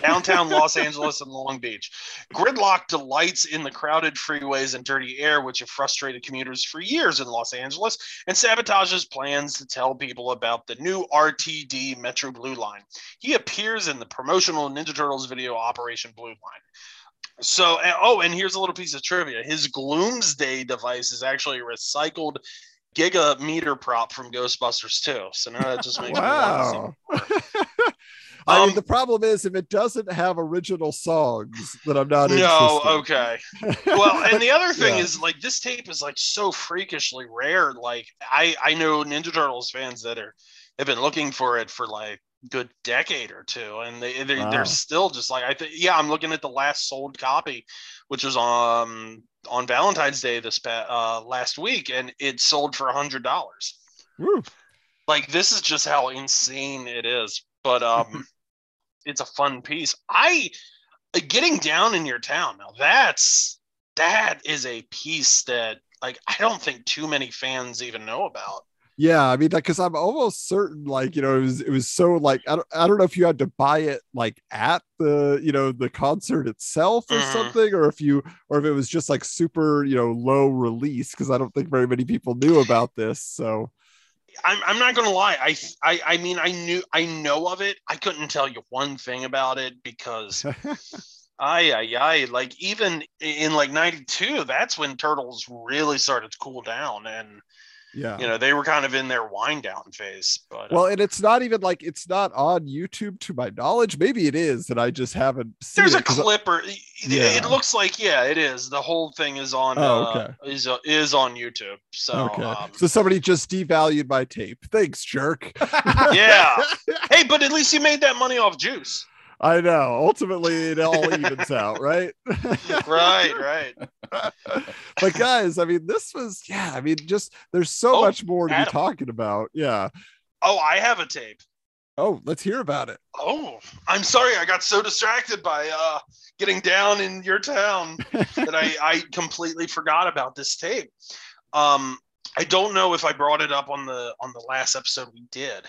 downtown Los Angeles and Long Beach. Gridlock delights in the crowded freeways and dirty air, which have frustrated commuters for years in Los Angeles, and sabotages plans to tell people about the new RTD Metro Blue Line. He appears in the promotional Ninja Turtles video Operation Blue Line. So, oh, and here's a little piece of trivia. His Gloomsday device is actually a recycled gigameter prop from Ghostbusters 2. So now that just makes me want to see wow. [LAUGHS] I mean, Um, the problem is if it doesn't have original songs, then I'm not no interested. okay [LAUGHS] well and the other thing Yeah. is like this tape is like so freakishly rare like i i know ninja turtles fans that are have been looking for it for like good decade or two and they they're, Wow. they're still just like i think yeah i'm looking at the last sold copy which was um on valentine's day this pa- uh last week and it sold for a hundred dollars like this is just how insane it is but um [LAUGHS] it's a fun piece i getting down in your town now that's that is a piece that like i don't think too many fans even know about Yeah, I mean, because I'm almost certain, like you know, it was it was so like I don't I don't know if you had to buy it like at the you know the concert itself or Mhm. something, or if you or if it was just like super you know low release because I don't think very many people knew about this. So I'm, I'm not gonna lie. I, I i mean i knew i know of it. I couldn't tell you one thing about it because [LAUGHS] I, I, I like even in like 92 that's when turtles really started to cool down and yeah. you know they were kind of in their wind down phase but uh, Well, and it's not even like it's not on YouTube to my knowledge. Maybe it is, and I just haven't seen there's it a 'cause I- clip or Yeah. it looks like yeah it is the whole thing is on Oh, uh, okay. is uh, is on youtube so okay. um, so somebody just devalued my tape. Thanks, jerk. [LAUGHS] [LAUGHS] yeah hey but at least you made that money off juice I know. Ultimately, it all evens out, right? [LAUGHS] right right but guys, I mean, this was yeah. I mean, just there's so Oh, much more to Adam. be talking about. Yeah. oh i have a tape Oh, let's hear about it. oh i'm sorry i got so distracted by uh getting down in your town [LAUGHS] that I, I completely forgot about this tape. Um, I don't know if I brought it up on the on the last episode we did,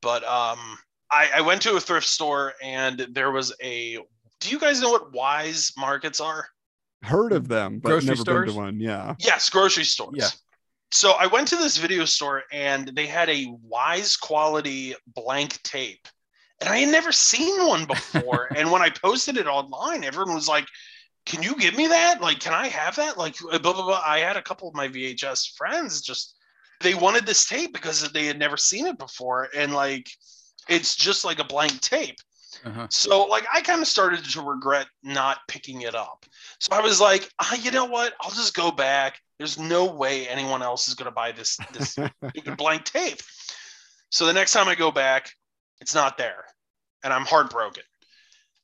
but um, I, I went to a thrift store and there was a. Do you guys know what Weis markets are? Heard of them, but Grocery never been stores? to one. Yeah. Yes, grocery stores. Yeah. So I went to this video store and they had a Weis quality blank tape. And I had never seen one [LAUGHS] before. and when I posted it online, everyone was like, Can you give me that? Like, can I have that? Like, uh, blah, blah, blah. I had a couple of my VHS friends just, they wanted this tape because they had never seen it before. And like, it's just like a blank tape. Uh-huh. So, like, I kind of started to regret not picking it up. So I was like, ah, you know what? I'll just go back. There's no way anyone else is going to buy this this [LAUGHS] blank tape. So the next time I go back, it's not there, and I'm heartbroken.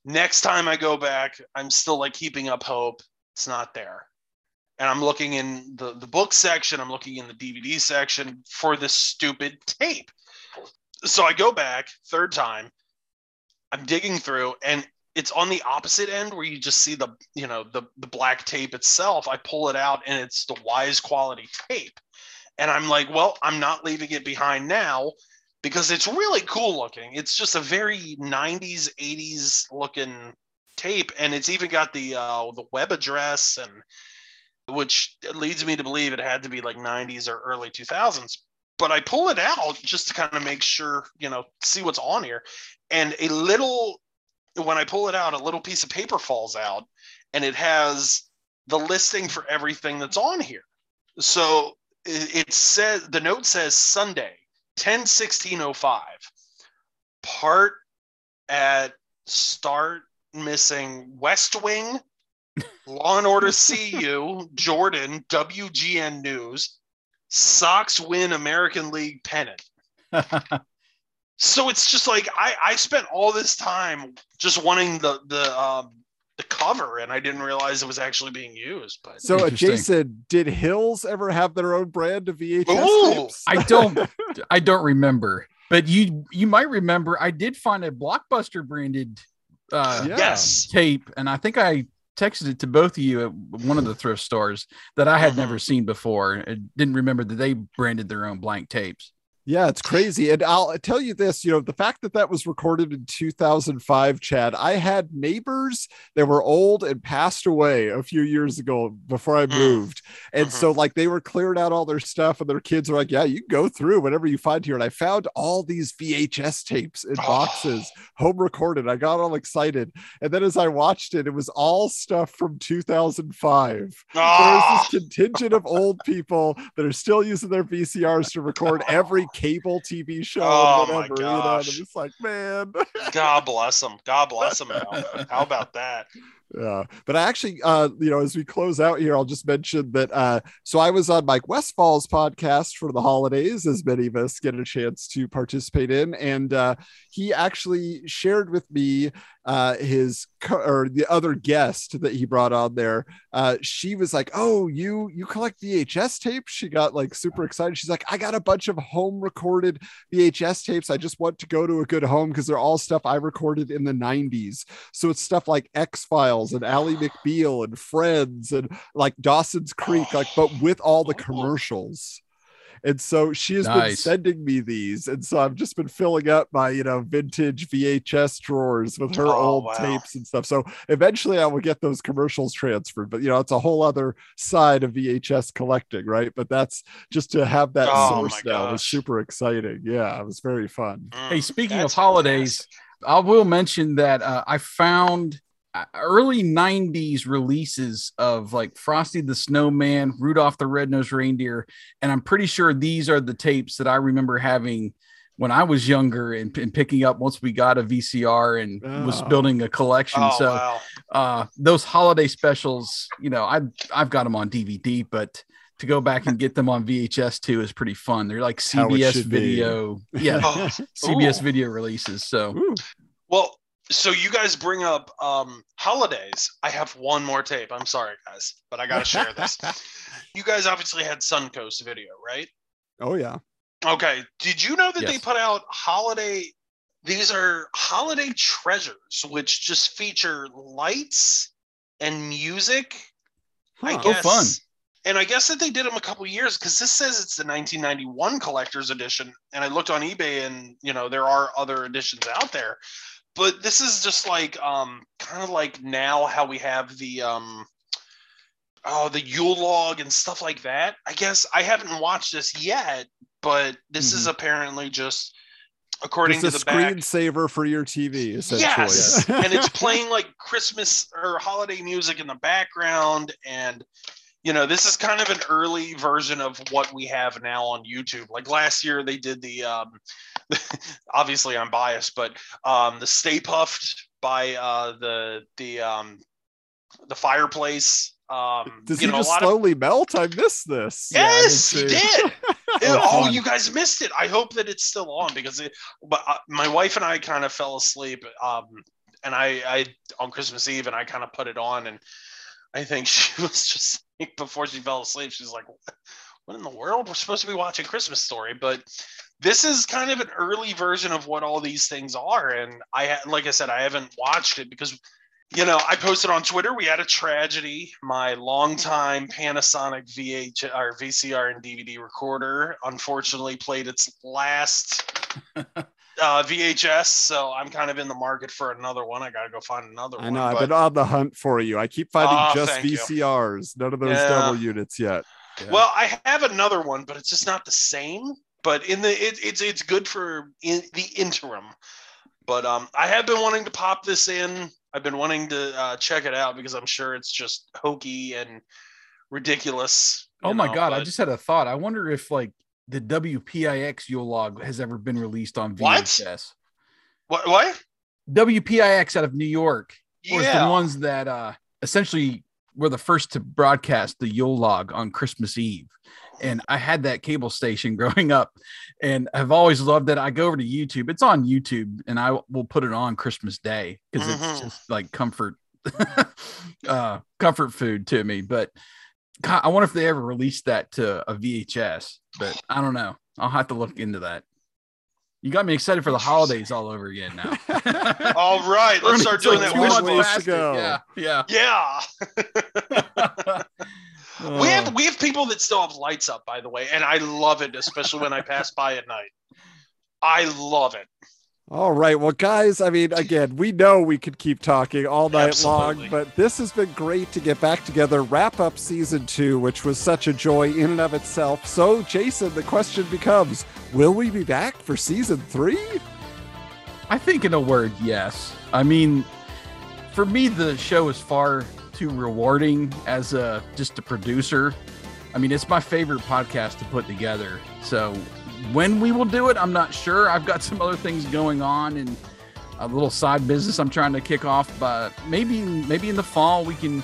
Next time I go back, I'm still like keeping up hope. It's not there, and I'm looking in the the book section. I'm looking in the DVD section for this stupid tape. So I go back third time. I'm digging through, and it's on the opposite end where you just see the you know the the black tape itself. I pull it out, and it's the Weis quality tape, and I'm like, well, I'm not leaving it behind now because it's really cool looking. It's just a very 90s 80s looking tape, and it's even got the uh, the web address and which leads me to believe it had to be like 90s or early 2000s but I pull it out just to kind of make sure, you know, see what's on here. And a little, when I pull it out, a little piece of paper falls out and it has the listing for everything that's on here. So it, says, the note says Sunday, 10 1605. Part at start missing West Wing, Law and Order CU, Jordan, WGN News, Sox win American League pennant. So it's just like I, I spent all this time just wanting the the um, the cover, and I didn't realize it was actually being used. But So, Jayson, did Hills ever have their own brand of VHS Ooh. I don't I don't remember. But you you might remember I did find a blockbuster branded uh, Yeah. Yes. tape, and I think I texted it to both of you at one of the [SIGHS] thrift stores that I had never uh-huh. seen before. and didn't remember that they branded their own blank tapes. Yeah, it's crazy. And I'll tell you this, you know, the fact that that was recorded in 2005, Chad, I had neighbors that were old and passed away a few years ago before I Mm. moved. And Mhm. so like they were clearing out all their stuff and their kids were like, yeah, you can go through whatever you find here. And I found all these VHS tapes in boxes, home recorded. I got all excited. And then as I watched it, it was all stuff from 2005 Ah, there's this contingent of old people that are still using their VCRs to record every cable TV show Oh and my whatever. You know, gosh. just like, man. God bless them. God [LAUGHS] bless them. How about that? yeah. But I actually, uh, you know, as we close out here, I'll just mention that. Uh, so I was on Mike Westfall's podcast for the holidays, as many of us get a chance to participate in, and uh, he actually shared with me uh, his co- or the other guest that he brought on there. Uh, she was like, "Oh, you you collect VHS tapes?" She got like super excited. She's like, "I got a bunch of home recorded VHS tapes. I just want to go to a good home because they're all stuff I recorded in the '90s. So it's stuff like X Files and Ally [GASPS] McBeal and Friends and like Dawson's Creek, like but with all the commercials." And so she has been sending me these. And so I've just been filling up my, you know, vintage VHS drawers with her Oh, old wow. tapes and stuff. So eventually I will get those commercials transferred. But, you know, it's a whole other side of VHS collecting, right? But that's just to have that Oh, source now was super exciting. Yeah, it was very fun. Hey, Mm, speaking of holidays, fantastic. I will mention that uh, I found early 90s releases of like Frosty the Snowman, Rudolph the Red-Nosed Reindeer, and I'm pretty sure these are the tapes that I remember having when I was younger and, and picking up once we got a VCR and was Oh. building a collection. Oh, so wow. uh those holiday specials, you know, I I've got them on DVD, but to go back and get them on VHS too is pretty fun. They're like CBS should be. video. Yeah. [LAUGHS] Oh, CBS Ooh. video releases. So Ooh. Well, so you guys bring up um holidays. I have one more tape. I'm sorry, guys, but I gotta share this. [LAUGHS] you guys obviously had Suncoast video, right? oh, yeah. Okay. Did you know that they put out holiday? These are holiday treasures, which just feature lights and music. I Huh. Oh, fun. And I guess that they did them a couple years because this says it's the 1991 collector's edition. And I looked on eBay, and you know there are other editions out there, but this is just like um kind of like now how we have the um oh the Yule log and stuff like that. I guess I haven't watched this yet, but this is apparently just according Mm-hmm. A to the screensaver for your TV, essentially. Yes, [LAUGHS] and it's playing like Christmas or holiday music in the background, and you know this is kind of an early version of what we have now on YouTube. Like last year, they did the um, [LAUGHS] obviously I'm biased, but um, the Stay Puft by uh, the the um, the fireplace. Um, Does you he know, just a lot of slowly melt? I missed this. Yeah, Yes, he did. [LAUGHS] Oh, oh, you guys missed it. I hope that it's still on because it, but uh, my wife and I kind of fell asleep. Um, and I, I on Christmas Eve, and I kind of put it on, and I think [LAUGHS] she was just before she fell asleep, she's like, "What in the world? We're supposed to be watching Christmas Story, but." This is kind of an early version of what all these things are, and I, like I said, I haven't watched it because you know, I posted on Twitter. We had a tragedy. My longtime Panasonic VH or VCR and DVD recorder unfortunately played its last [LAUGHS] uh, VHS. So I'm kind of in the market for another one. I gotta go find another I one. know. I've been on the hunt for you. I keep finding Ah, just thank you. VCRs, none of those Yeah. double units yet. Yeah. Well, I have another one, but it's just not the same. But in the it, it's it's good for in the interim. But um, I have been wanting to pop this in. I've been wanting to uh, check it out because I'm sure it's just hokey and ridiculous. Oh my know, god, I just had a thought. I wonder if like the WPIX Yule log has ever been released on What? VHS. what what? WPIX out of New York was the ones that uh essentially were the first to broadcast the Yule log on Christmas Eve. And I had that cable station [LAUGHS] growing up and I've always loved it. I go over to YouTube. It's on YouTube and I will put it on Christmas Day because Mhm. it's just like comfort [LAUGHS] uh comfort food to me. But God, I wonder if they ever released that to a VHS, but I don't know. I'll have to look into that. You got me excited for the [LAUGHS] holidays all over again now. [LAUGHS] All right, let's start doing It's that wish two wish months list. list. to go. Yeah, yeah. Yeah, [LAUGHS] we Oh. have we have people that still have lights up, by the way, and I love it, especially when I pass by at night. I love it. All right. Well, guys, I mean, again, we know we could keep talking all night Absolutely. long, but this has been great to get back together, wrap up season two, which was such a joy in and of itself. So, Jayson, the question becomes will we be back for season three? I think, in a word, yes. I mean, for me, the show is far too rewarding as a just a producer. I mean, it's my favorite podcast to put together. So, when we will do it, I'm not sure. I've got [LAUGHS] some other things going on and a little side business I'm trying to kick off. But maybe, maybe in the fall we can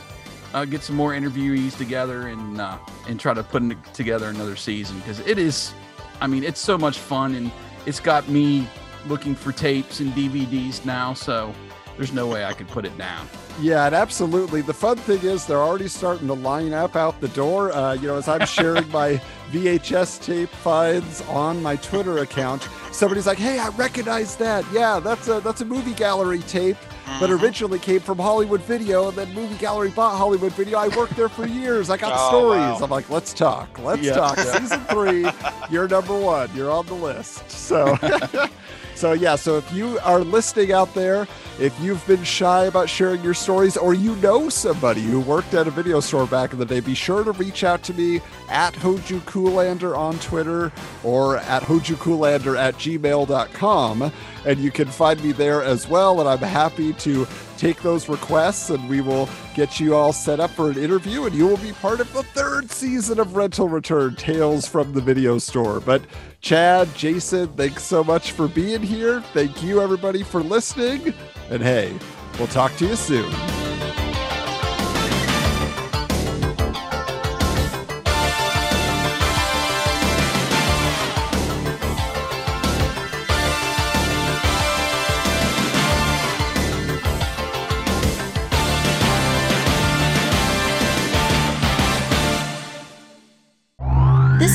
uh, get some more interviewees together and uh, and try to put together another season because it is. I mean, it's so much fun and it's got me looking for tapes and DVDs now, so there's no way I could put it down. Yeah, and absolutely. The fun thing is they're already starting to line up out the door. Uh, you know, as I'm [LAUGHS] sharing my VHS tape finds on my Twitter account, somebody's like, "Hey, I recognize that. Yeah, that's a that's a movie gallery tape." But Mhm. originally came from Hollywood Video, and then Movie Gallery bought Hollywood Video. I worked there for years. I got [LAUGHS] Oh, stories. wow. I'm like, let's talk. Let's Yeah. talk. Season three, [LAUGHS] you're number one. You're on the list. So, so yeah. So if you are listening out there, if you've been shy about sharing your stories, or you know somebody who worked at a video store back in the day, be sure to reach out to me at Hoju Koolander on Twitter or at hojukoolander at gmail.com. And you can find me there as well. And I'm happy to take those requests and we will get you all set up for an interview and you will be part of the third season of Rental Return Tales from the Video Store. But Chad, Jayson, thanks so much for being here. Thank you, everybody, for listening. And hey, we'll talk to you soon.